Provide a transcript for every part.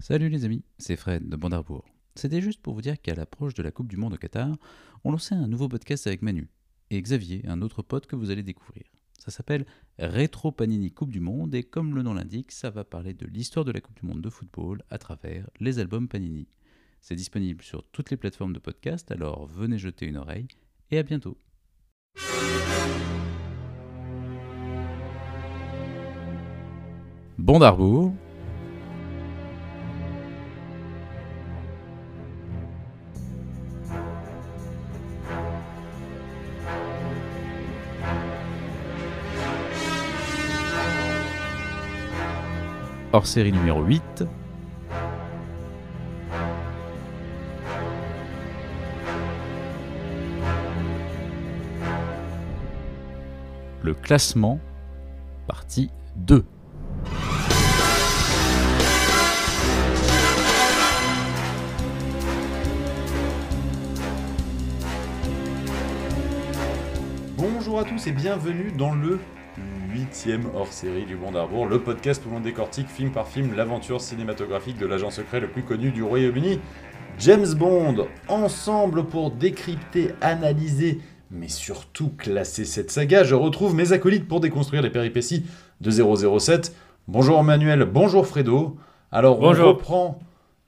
Salut les amis, c'est Fred de Bandarbourg. C'était juste pour vous dire qu'à l'approche de la Coupe du Monde au Qatar, on lançait un nouveau podcast avec Manu et Xavier, un autre pote que vous allez découvrir. Ça s'appelle Rétro Panini Coupe du Monde et comme le nom l'indique, ça va parler de l'histoire de la Coupe du Monde de football à travers les albums Panini. C'est disponible sur toutes les plateformes de podcast, alors venez jeter une oreille et à bientôt. Bon hors série numéro 8. Le classement, partie 2. Bonjour à tous et bienvenue dans le huitième hors-série du Bon d'Arbour, le podcast où l'on décortique film par film l'aventure cinématographique de l'agent secret le plus connu du Royaume-Uni, James Bond, ensemble pour décrypter, analyser, mais surtout classer cette saga. Je retrouve mes acolytes pour déconstruire les péripéties de 007. Bonjour Manuel, bonjour Fredo. Alors on reprend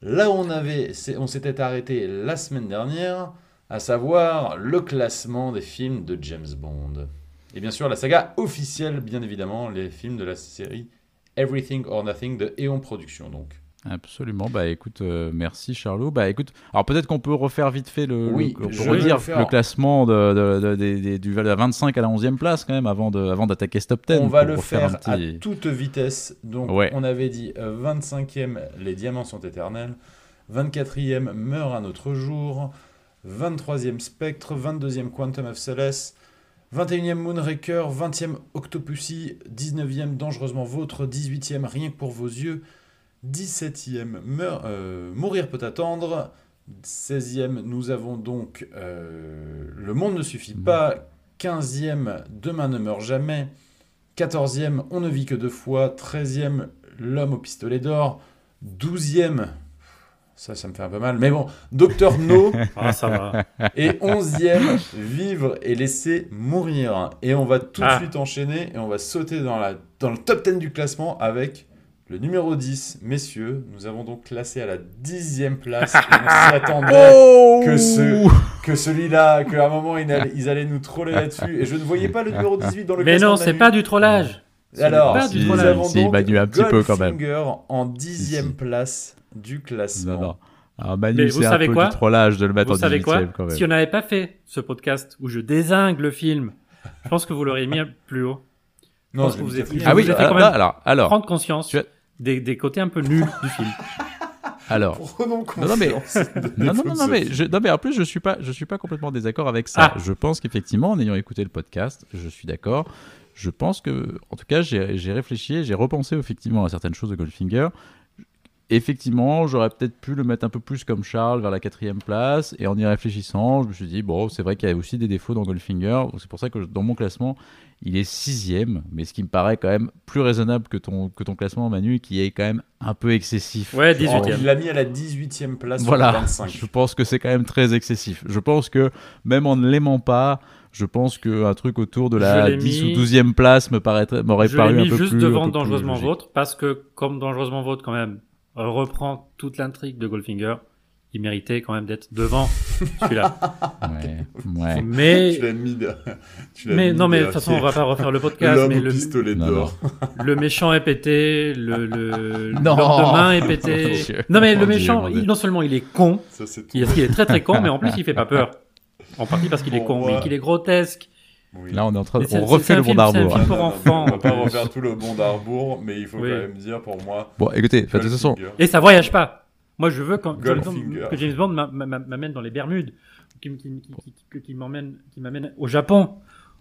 là où on avait, on s'était arrêté la semaine dernière, à savoir le classement des films de James Bond. Et bien sûr, la saga officielle, bien évidemment, les films de la série Everything or Nothing de Eon Productions, donc. Absolument. Bah écoute, euh, merci Charlot. Bah écoute, alors peut-être qu'on peut refaire vite fait le, oui, le, redire le, classement de, de, de, du la 25 à la 11e place quand même avant de avant d'attaquer ce top 10. On va le faire à toute vitesse. Donc on avait dit 25e, euh, les diamants sont éternels. 24e, meurt un autre jour. 23e, Spectre. 22e, Quantum of Solace. 21e Moonraker, 20e Octopussy, 19e Dangereusement Vôtre, 18e Rien que pour vos yeux, 17e euh, Mourir peut attendre, 16e nous avons donc euh, Le monde ne suffit pas, 15e Demain ne meurt jamais, 14e On ne vit que deux fois, 13e L'homme au pistolet d'or, 12e ça, ça me fait un peu mal. Mais bon, Docteur No. ah, ça va. Et onzième, vivre et laisser mourir. Et on va tout de ah. suite enchaîner et on va sauter dans, la, dans le top 10 du classement avec le numéro 10. Messieurs, nous avons donc classé à la dixième place. on s'attendait oh que, ce, que celui-là, qu'à un moment, ils allaient, ils allaient nous troller là-dessus. Et je ne voyais pas le numéro 18 dans le Mais non, c'est pas du trollage. Alors, nous avons si, donc un petit peu quand même. en dixième place du classement. Non, non. Alors Manu, c'est un peu quoi du trollage de le mettre vous en savez quoi quand même. Si on n'avait pas fait ce podcast où je désingue le film, je pense que vous l'auriez mis plus haut. Non, je pense que vous êtes... Ah oui, alors, quand même alors, alors, prendre conscience des, des côtés un peu nuls du film. Alors, Prenons non, non, mais, non, non, non, mais, je, non, mais en plus, je suis pas, je suis pas complètement désaccord avec ça. Ah. Je pense qu'effectivement, en ayant écouté le podcast, je suis d'accord. Je pense que, en tout cas, j'ai réfléchi, j'ai repensé effectivement à certaines choses de Goldfinger effectivement, j'aurais peut-être pu le mettre un peu plus comme Charles vers la quatrième place. Et en y réfléchissant, je me suis dit, bon, c'est vrai qu'il y a aussi des défauts dans Goldfinger. C'est pour ça que dans mon classement, il est sixième. Mais ce qui me paraît quand même plus raisonnable que ton, que ton classement, Manu, qui est quand même un peu excessif. Ouais, 18 e Il l'a mis à la 18e place voilà, sur 25. Je pense que c'est quand même très excessif. Je pense que même en ne l'aimant pas, je pense qu'un truc autour de la 10 ou 12e place me paraîtrait m'aurait paru un peu plus. juste devant Dangereusement Vôtre parce que comme Dangereusement Vôtre quand même reprend toute l'intrigue de Goldfinger, il méritait quand même d'être devant celui-là. ouais, Mais tu l'as mis, mais non, mais de toute façon, on va pas refaire le podcast. mais le pistolet d'or. Le méchant est pété, le le de main est pété. non, mais le méchant, non seulement il est con, Ça, est il, est, très très con, mais en plus il fait pas peur. En partie parce qu'il est con, mais qu'il est grotesque. Là, on est en train de... on refait le bon d'Arbour. C'est un pour enfants. on va pas refaire tout le bon d'Arbour, mais il faut quand même dire pour moi. Bon, écoutez, de toute façon. Et ça voyage pas. Moi, je veux quand, que James Bond m'amène dans les Bermudes, qui, qui, qui, qui m'amène au Japon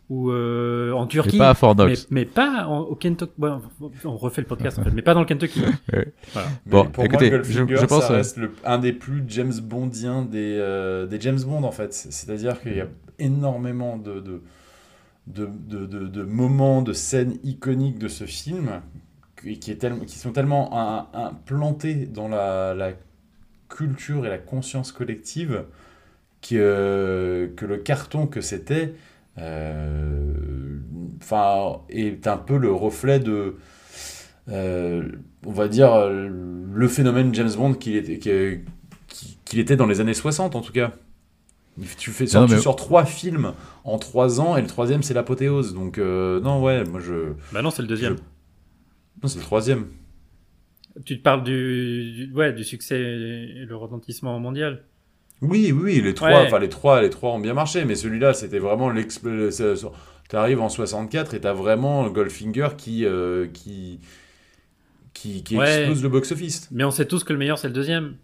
ou euh, en Turquie. Mais pas à Fort Knox. Mais, mais pas au Kentucky. Bon, on refait le podcast en fait, mais pas dans le Kentucky. voilà. Bon, pour écoutez, moi, je, je, pense ça reste le, un des plus James Bondiens des, euh, des James Bond en fait. C'est-à-dire qu'il y a énormément de, de de, de, de, moments, de scènes iconiques de ce film qui, est qui sont tellement implantés dans la, la, culture et la conscience collective que, que le carton que c'était enfin est un peu le reflet de on va dire le phénomène James Bond qu'il était, qu'il était dans les années 60 en tout cas. Tu fais tu sors trois films en trois ans et le troisième c'est l'apothéose. Donc euh, non ouais, moi je. Bah non c'est le deuxième. Non c'est le troisième. Tu te parles du, ouais du succès et le retentissement mondial. Oui oui les trois enfin les trois les trois ont bien marché mais celui-là c'était vraiment l'explosion. Tu arrives en 64 et t'as vraiment Goldfinger qui euh, qui qui, qui explose le box office. Mais on sait tous que le meilleur c'est le deuxième.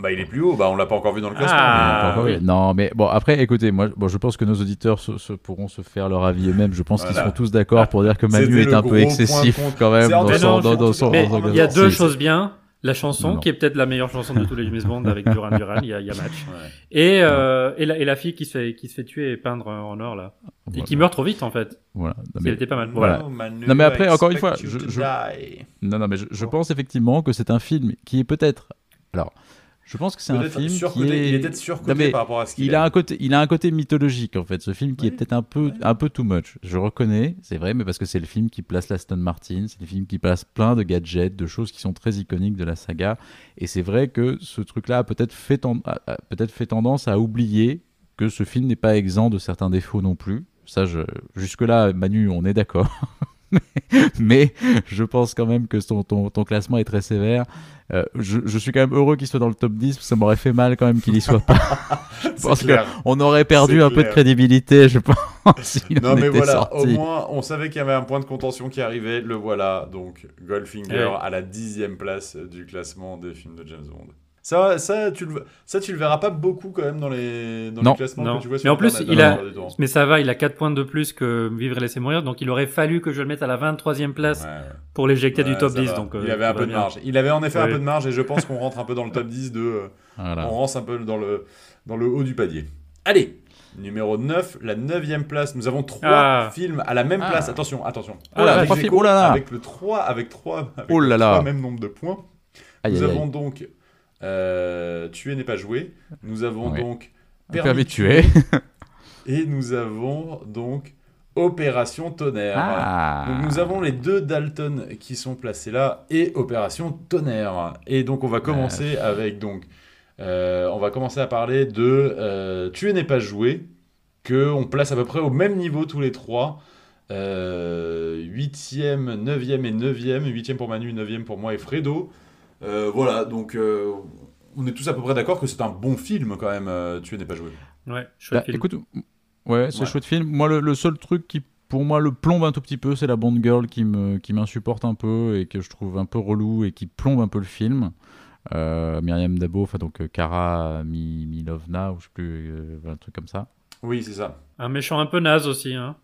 Bah, il est plus haut, bah, on l'a pas encore vu dans le classement. Ah, Non, mais bon, après, écoutez, moi, bon, je pense que nos auditeurs se, pourront se faire leur avis eux-mêmes. Je pense qu'ils seront tous d'accord pour dire que Manu est un peu excessif quand même dans son, Il y a deux choses bien. La chanson, qui est peut-être la meilleure chanson de tous les James Bond avec Duran Duran, il y a, y a match. Et, euh, et, la, et, la, fille qui se, fait, qui se fait tuer et peindre en or, là. Et qui meurt trop vite, en fait. Voilà. mais... était pas mal. Voilà. non, mais après, encore une fois, je, je... Non, non, mais je, je pense effectivement que c'est un film qui est peut-être. Alors, je pense que c'est un film qui est... Il est peut-être surcoté par rapport à ce qu'il il a. Un côté, il a un côté mythologique, en fait, ce film qui est peut-être un peu, un peu too much. Je reconnais, c'est vrai, mais parce que c'est le film qui place l'Aston Martin, c'est le film qui place plein de gadgets, de choses qui sont très iconiques de la saga. Et c'est vrai que ce truc-là a peut-être fait, peut fait tendance à oublier que ce film n'est pas exempt de certains défauts non plus. Ça, je... jusque-là, Manu, on est d'accord. mais je pense quand même que ton, ton, ton classement est très sévère. Euh, je, je, suis quand même heureux qu'il soit dans le top 10, parce que ça m'aurait fait mal quand même qu'il y soit pas. je pense qu'on aurait perdu un peu de crédibilité, je pense. non, mais voilà, au moins, on savait qu'il y avait un point de contention qui arrivait, le voilà. Donc, Goldfinger à la dixième place du classement des films de James Bond. Ça, ça, tu le, ça, tu le verras pas beaucoup quand même dans les, dans les classements que tu vois sur Mais en plus, il a, mais ça va, il a 4 points de plus que Vivre et laisser mourir, donc il aurait fallu que je le mette à la 23e place pour l'éjecter du top 10. Donc, il avait un peu de marge. Il avait en effet un peu de marge et je pense qu'on rentre un peu dans le top 10 de. Euh, on rentre un peu dans le, dans le haut du palier. Allez, Numéro 9, la 9 place. Nous avons 3 ah. films à la même ah. place. Attention, attention. Oh là, oh là, là. Avec le 3, avec 3, avec oh là là. même nombre de points. nous avons donc euh, tuer n'est pas joué. Nous avons donc permis, de tuer. et nous avons donc Opération Tonnerre. Ah. Donc nous avons les deux Dalton qui sont placés là et Opération Tonnerre. Et donc on va commencer avec donc euh, on va commencer à parler de euh, Tuer n'est pas joué que on place à peu près au même niveau tous les trois. 8e, 9e et 9e, 8e pour Manu, 9e pour moi et Fredo. Euh, voilà, donc euh, on est tous à peu près d'accord que c'est un bon film quand même. Euh, tu n'es pas joué. Ouais, chouette bah, film. Écoute, ouais, c'est chouette film. Moi, le, seul truc qui pour moi le plombe un tout petit peu, c'est la Bond Girl qui me qui m'insupporte un peu et que je trouve un peu relou et qui plombe un peu le film. Myriam Dabo, enfin donc Kara Milovna ou je sais plus, un truc comme ça. Oui, c'est ça. Un méchant un peu naze aussi, hein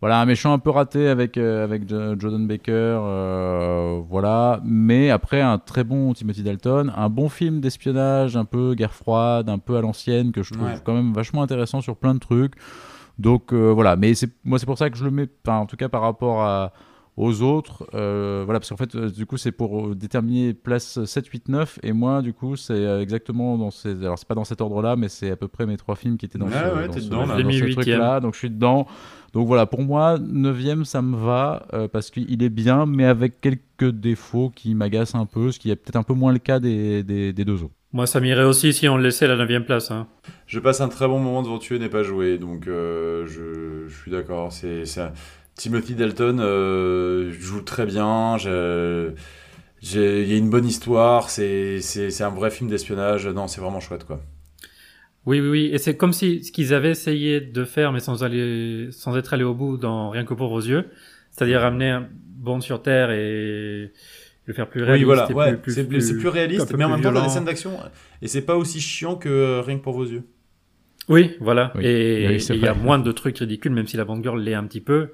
voilà un méchant un peu raté avec euh, avec Jordan Baker euh, voilà. Mais après un très bon Timothy Dalton un bon film d'espionnage un peu guerre froide un peu à l'ancienne que je trouve quand même vachement intéressant sur plein de trucs. Donc euh, voilà. Mais c'est moi c'est pour ça que je le mets en tout cas par rapport à aux autres. voilà, parce qu'en fait, du coup, c'est pour déterminer place 7, 8, 9. Et moi, du coup, c'est exactement dans ces. Alors, c'est pas dans cet ordre-là, mais c'est à peu près mes trois films qui étaient dans ce, dans ce truc-là. Donc, je suis dedans. Donc voilà, pour moi, 9 ça me va euh, parce qu'il est bien, mais avec quelques défauts qui m'agacent un peu, ce qui est peut-être un peu moins le cas des, des, deux autres. Moi, ça m'irait aussi si on le laissait à la 9 place. Hein. Je passe un très bon moment devant tuer n'est pas joué, donc euh, je, je, suis d'accord. C'est, Timothy Dalton euh, joue très bien. Il y a une bonne histoire, c'est, c'est un vrai film d'espionnage. Non, c'est vraiment chouette, quoi. Oui, oui, oui. Et c'est comme si ce qu'ils avaient essayé de faire, mais sans aller, sans être allé au bout dans Rien que pour vos yeux. C'est-à-dire amener un Bond sur Terre et le faire plus réaliste. Oui, voilà. Ouais, c'est plus, réaliste, mais en même temps, dans les scènes d'action, et c'est pas aussi chiant que Rien que pour vos yeux. Oui, voilà. Et il y a moins de trucs ridicules, même si la Bond Girl l'est un petit peu.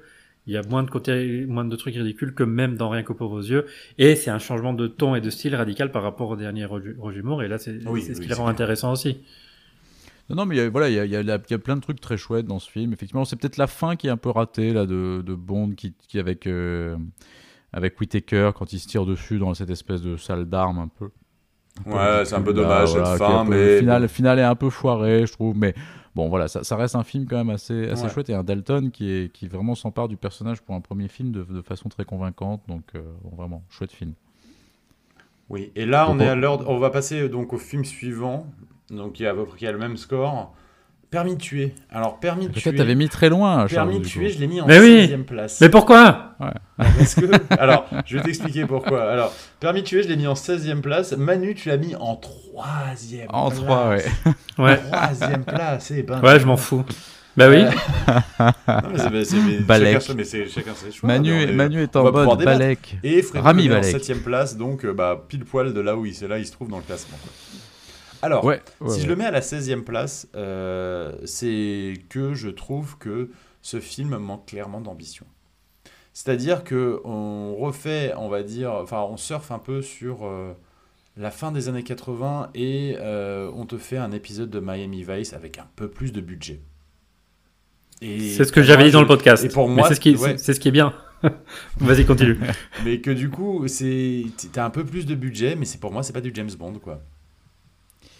Il y a moins de côté, moins de trucs ridicules que même dans Rien que pour vos yeux. Et c'est un changement de ton et de style radical par rapport au dernier Roger Moore. Et là, c'est ce qui les rend intéressants aussi. Non, non, mais il y a, voilà, il y a, y, a, plein de trucs très chouettes dans ce film. Effectivement, c'est peut-être la fin qui est un peu ratée là de, de Bond qui, qui avec euh, avec Whitaker quand il se tire dessus dans cette espèce de salle d'armes un peu. Ouais, c'est un peu dommage cette fin, mais. Le final, final est un peu foiré, je trouve, mais bon, voilà, ça, ça, reste un film quand même assez, assez chouette et un Dalton qui, est, qui vraiment s'empare du personnage pour un premier film de, de façon très convaincante, donc euh, vraiment, chouette film. Oui, et là, on est à l'heure. On va passer donc au film suivant, donc qui a, qui a le même score. Permis de tuer. Alors, permis de tuer. Peut-être t'avais mis très loin. Permis de tuer, je l'ai mis en 16 place. Mais pourquoi? Parce que. Alors, je vais t'expliquer pourquoi. Alors, permis de tuer, je l'ai mis en 16e place. Manu, tu l'as mis en 3e En 3, ouais. ouais. 3e place. Eh ben, ouais, je m'en fous. Bah oui. Balek. Chacun, mais c'est chacun ses choix. Manu, Manu est en mode Balek. Et Frédéric est en 7 place, donc bah, pile poil de là où il, là, il se trouve dans le classement. Alors, si je le mets à la 16e place, euh, c'est que je trouve que ce film manque clairement d'ambition. C'est-à-dire que on refait, on va dire, enfin, on surfe un peu sur euh, la fin des années 80 et euh, on te fait un épisode de Miami Vice avec un peu plus de budget. C'est ce que j'avais dit dans le podcast. Et pour moi, c'est ce, qui, c'est ce qui est bien. Vas-y, continue. mais que du coup, c'est, t'as un peu plus de budget, mais c'est pour moi, c'est pas du James Bond, quoi.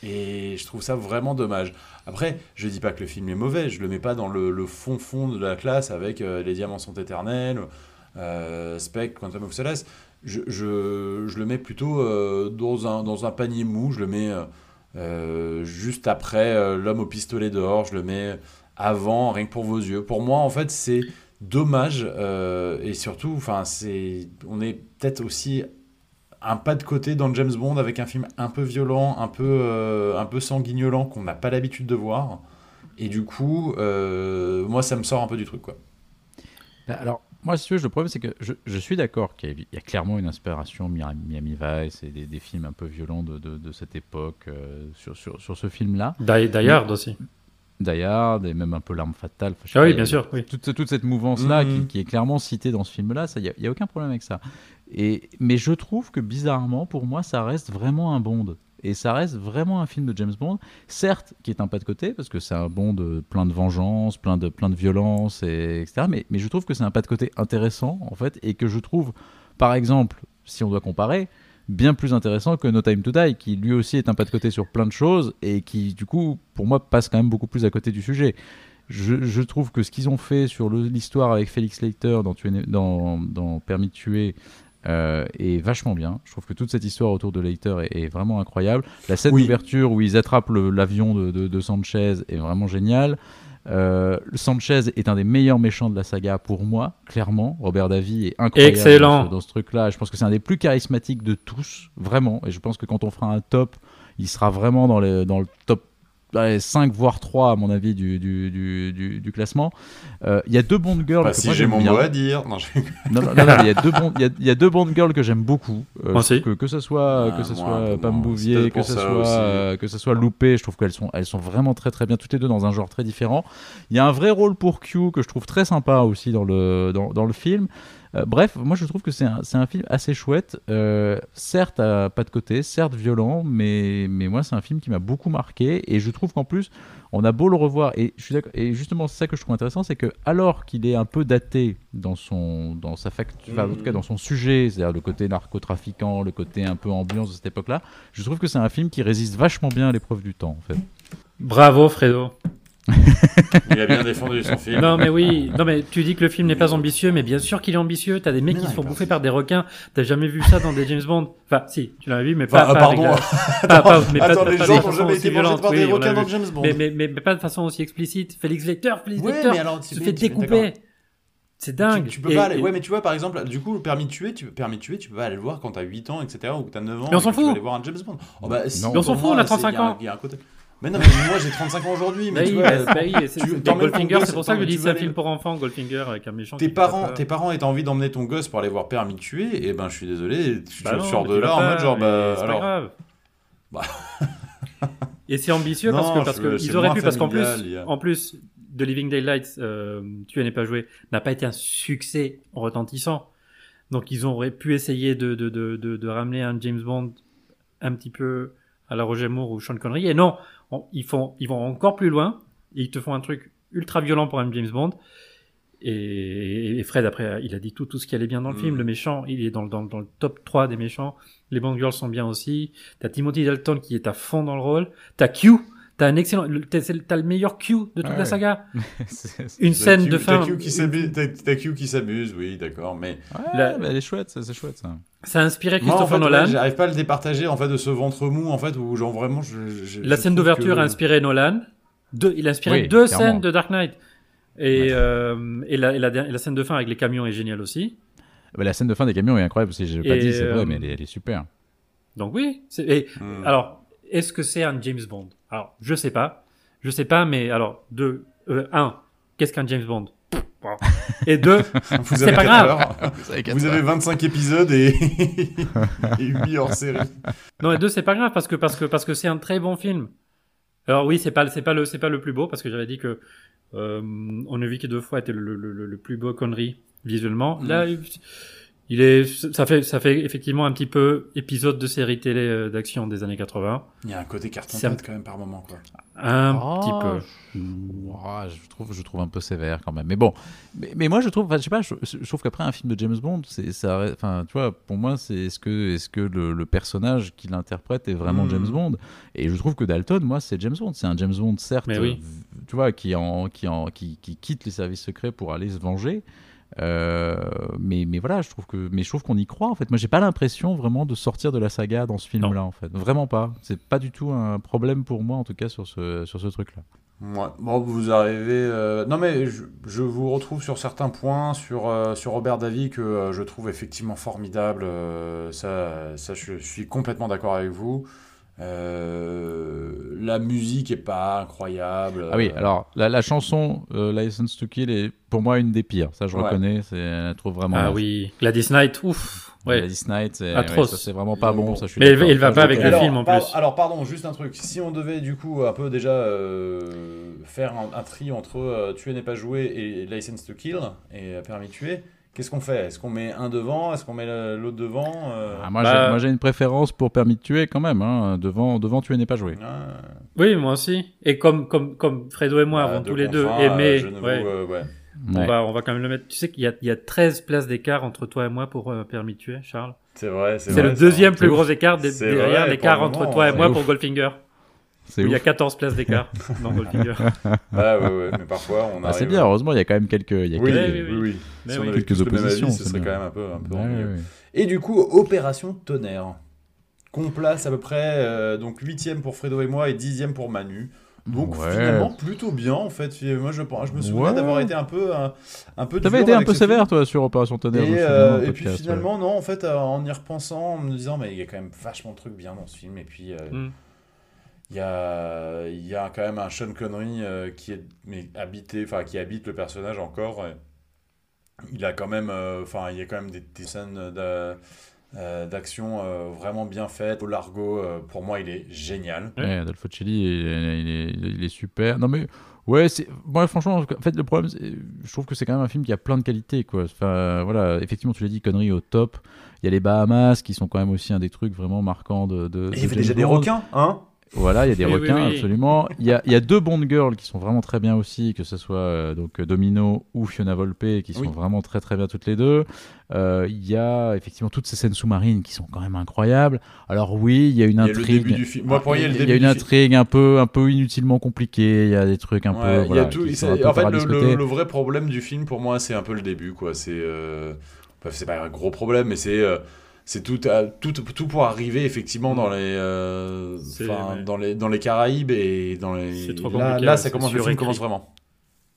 Et je trouve ça vraiment dommage. Après, je dis pas que le film est mauvais, je le mets pas dans le, fond fond de la classe avec euh, Les Diamants sont éternels, euh, Spec, Quantum of Solace. Je, le mets plutôt euh, dans, un, dans un panier mou, je le mets euh, juste après L'homme au pistolet dehors, je le mets avant Rien que pour vos yeux. Pour moi, en fait, c'est dommage et surtout, enfin, on est peut-être aussi un pas de côté dans James Bond avec un film un peu violent, un peu, euh, un peu sanguignolant qu'on n'a pas l'habitude de voir. Et du coup, euh, moi, ça me sort un peu du truc. Quoi. Bah, alors, moi, si tu veux, le problème, c'est que je, je suis d'accord qu'il y, a clairement une inspiration Miami Vice et des, des films un peu violents de, de, cette époque euh, sur, sur, sur, ce film-là. D'ailleurs aussi. D'ailleurs, et même un peu l'arme fatale. Ah oui, bien sûr. Oui. Toute, toute cette mouvance-là qui, mm-hmm. qui, est clairement citée dans ce film-là, il n'y a, a, aucun problème avec ça. Mais je trouve que bizarrement, pour moi, ça reste vraiment un Bond. Et ça reste vraiment un film de James Bond, certes, qui est un pas de côté, parce que c'est un Bond plein de vengeance, plein de, plein de violence, et, etc. Mais, je trouve que c'est un pas de côté intéressant, en fait, et que je trouve, par exemple, si on doit comparer, bien plus intéressant que No Time to Die, qui lui aussi est un pas de côté sur plein de choses, et qui, du coup, pour moi, passe quand même beaucoup plus à côté du sujet. Je, je trouve que ce qu'ils ont fait sur l'histoire avec Félix Leiter dans, dans, dans Permis de tuer, euh, est vachement bien. Je trouve que toute cette histoire autour de Leiter est, vraiment incroyable. La scène d'ouverture où ils attrapent l'avion de, de, Sanchez est vraiment géniale. Euh, Sanchez est un des meilleurs méchants de la saga pour moi, clairement. Robert Davy est incroyable Excellent. Dans, ce, truc-là. Je pense que c'est un des plus charismatiques de tous, vraiment. Et je pense que quand on fera un top, il sera vraiment dans, les, dans le top 5 voire 3 à mon avis du, du, du, du, classement. Euh, il y a deux Bond girls. Bah, si j'ai mon mot à dire. Non, non, non, il y a deux Bond, il y a, deux Bond girls que j'aime beaucoup. Euh, que, que ce soit, ah, que ce soit Pam Bouvier, que ce soit, euh, que ce soit Loupé, je trouve qu'elles sont, elles sont vraiment très très bien toutes les deux dans un genre très différent. Il y a un vrai rôle pour Q que je trouve très sympa aussi dans le, dans, dans le film. Euh, bref, moi je trouve que c'est un, un, film assez chouette, euh, certes à pas de côté, certes violent, mais, mais moi c'est un film qui m'a beaucoup marqué et je trouve qu'en plus on a beau le revoir et je suis et justement c'est ça que je trouve intéressant, c'est que alors qu'il est un peu daté dans son dans sa facture, en tout cas dans son sujet, c'est-à-dire le côté narcotrafiquant, le côté un peu ambiance de cette époque-là, je trouve que c'est un film qui résiste vachement bien à l'épreuve du temps en fait. Bravo Fredo. Il a bien défendu son film. Non, mais oui. Non, mais tu dis que le film n'est pas ambitieux, mais bien sûr qu'il est ambitieux. T'as des mecs qui se font bouffer par des requins. T'as jamais vu ça dans des James Bond? Enfin, si, tu l'as vu, mais pas. Ah, pardon. pas, pas, mais pas, Attends, les gens n'ont jamais été mangés par des requins dans James Bond. Mais, mais, mais, pas de façon aussi explicite. Félix Lecter, Félix ouais, Lecter se fait découper. C'est dingue. Tu, peux pas aller. Ouais, mais tu vois, par exemple, du coup, le permis de tuer, tu, permis de tuer, tu peux pas aller le voir quand t'as 8 ans, etc. ou que t'as 9 ans. Mais on s'en fout. Tu aller voir un James Bond. Oh, bah, on s'en fout, on a 35 ans. Il y a un côté. Mais non, mais moi j'ai 35 ans aujourd'hui. Mais bah tu vois, bah, oui, c'est Goldfinger, c'est pour ça que je dis c'est un film pour enfants, Goldfinger avec un méchant. Tes parents, tes parents étaient envie d'emmener ton gosse pour aller voir Permis de tuer, et ben je suis désolé, tu bah sors de là en mode genre bah alors. grave. Bah. et c'est ambitieux parce que parce que ils auraient pu parce qu'en plus en plus The Living Daylights, euh, tu n'es pas joué, n'a pas été un succès retentissant. Donc ils auraient pu essayer de, de, de, de, de ramener un James Bond un petit peu à la Roger Moore ou Sean Connery. Et non, ils, font, ils vont encore plus loin et ils te font un truc ultra violent pour un James Bond. Et, Fred, après, il a dit tout, tout ce qui allait bien dans le film. Mm. Le méchant, il est dans, dans, dans, le top 3 des méchants. Les Bond Girls sont bien aussi. T'as Timothy Dalton qui est à fond dans le rôle. T'as Q. T'as un excellent, t'as le meilleur Q de toute la saga. Une scène de fin. T'as Q qui s'amuse, oui, d'accord, mais. elle est chouette, c'est chouette ça. Ça a inspiré Christopher Nolan. J'arrive pas à le départager en fait de ce ventre mou en fait où genre vraiment. Je, la scène d'ouverture a inspiré Nolan. il a inspiré deux scènes de Dark Knight. Et, euh, et, la, et, la, scène de fin avec les camions est géniale aussi. Bah, la scène de fin des camions est incroyable, que j'ai pas dit, c'est vrai, euh, mais elle est, super. Donc oui. Et, hmm. Alors, est-ce que c'est un James Bond? Alors, je sais pas. Je sais pas, mais alors, deux, euh, un, qu'est-ce qu'un James Bond? Et deux, c'est pas grave. Vous avez 25 épisodes et, et 8 hors série. Non, et deux, c'est pas grave parce que parce que parce que c'est un très bon film. Alors oui, c'est pas c'est pas le c'est pas le plus beau parce que j'avais dit que euh, on a vu que deux fois était le, le, le, plus beau connerie visuellement. Mm. Là, il est, ça fait, ça fait effectivement un petit peu épisode de série télé euh, d'action des années 80. Il y a un côté carton quand même par moment, quoi. Un petit oh, peu. Je, trouve, je trouve un peu sévère quand même. Mais bon, mais, moi je trouve, enfin, je sais pas, je, trouve qu'après un film de James Bond, c'est, ça, enfin, tu vois, pour moi, c'est est-ce que, est-ce que le, personnage qu'il interprète est vraiment mm. James Bond? Et je trouve que Dalton, moi, c'est James Bond. C'est un James Bond certes, tu vois, qui en, qui en, qui, qui quitte les services secrets pour aller se venger. Euh, mais, mais voilà, je trouve que, mais je trouve qu'on y croit en fait. Moi, j'ai pas l'impression vraiment de sortir de la saga dans ce film-là en fait. Vraiment pas. C'est pas du tout un problème pour moi en tout cas sur ce, sur ce truc-là. Ouais. Bon, vous arrivez. Euh, non, mais je, vous retrouve sur certains points, sur, euh, sur Robert Davy, que je trouve effectivement formidable. ça, ça, je suis complètement d'accord avec vous. Euh, la musique est pas incroyable. Ah oui, alors la, chanson euh, License to Kill est pour moi une des pires. Ça, je reconnais. C'est, elle trouve vraiment. Ah oui, Gladys Knight, ouf. Ouais. Gladys Knight, c'est, ça, c'est vraiment pas bon. Ça, je suis Mais il va pas avec le film en plus. Alors, pardon, juste un truc. Si on devait du coup un peu déjà euh, faire un, tri entre Tuer n'est pas joué et License to Kill et Permis tuer Qu'est-ce qu'on fait? Est-ce qu'on met un devant? Est-ce qu'on met l'autre devant? Euh ah, bah Moi, j'ai une préférence pour permis de tuer quand même. Hein. Devant, devant tuer n'est pas joué. Ah. Oui, moi aussi. Et comme, comme, comme Fredo et moi avons tous les deux aimé. Euh, ouais. On, va, on va quand même le mettre. Tu sais qu'il y a, il y a 13 places d'écart entre toi et moi pour euh, permis de tuer, Charles. C'est vrai. C'est le deuxième plus gros écart derrière l'écart entre toi et moi pour Goldfinger. Il y a 14 places d'écart dans Goldfinger. Ah ouais, ouais, mais parfois on a. Ah, c'est bien, heureusement, il y a quand même quelques, il y a oui, quelques, oui, oui, Si on quelques oppositions. ce serait quand même un peu, un peu Et du coup, Opération Tonnerre, qu'on place à peu près euh, donc 8 pour Fredo et moi et 10 pour Manu. Donc finalement plutôt bien en fait. Moi je, je me souviens d'avoir été un peu un, un peu. T'avais été un peu sévère toi sur Opération Tonnerre. Et, euh, et puis finalement non en fait euh, en y repensant en me disant mais il y a quand même vachement de trucs bien dans ce film et puis. Mm. Il y a, il y a quand même un Sean Connery euh, qui est mais habité, enfin qui habite le personnage encore. il a quand même, euh, enfin il y a quand même des, scènes euh, d'action vraiment bien faites. Au Largo, pour moi, il est génial. Ouais, Adolfo Celli, il, est, il, est, super. Non mais ouais, c'est moi franchement, en fait le problème, je trouve que c'est quand même un film qui a plein de qualités quoi. Enfin voilà, effectivement tu l'as dit, Connery au top. Il y a les Bahamas qui sont quand même aussi un des trucs vraiment marquants de. de il y avait déjà des requins, hein? Voilà, il y a des requins, absolument. Il y, a, il y a deux Bond Girls qui sont vraiment très bien aussi, que ce soit euh, donc Domino ou Fiona Volpe, qui sont vraiment très très bien toutes les deux. Euh, il y a effectivement toutes ces scènes sous-marines qui sont quand même incroyables. Alors oui, il y a une intrigue. Il y a, une intrigue un peu un peu inutilement compliquée. Il y a des trucs un peu. Il y a tout. en fait, le, vrai problème du film pour moi, c'est un peu le début, quoi. C'est euh... c'est pas un gros problème, mais c'est euh, c'est tout, tout, tout pour arriver effectivement dans les, euh, dans les, dans les Caraïbes et dans les. Là, là, ça commence, le film commence vraiment.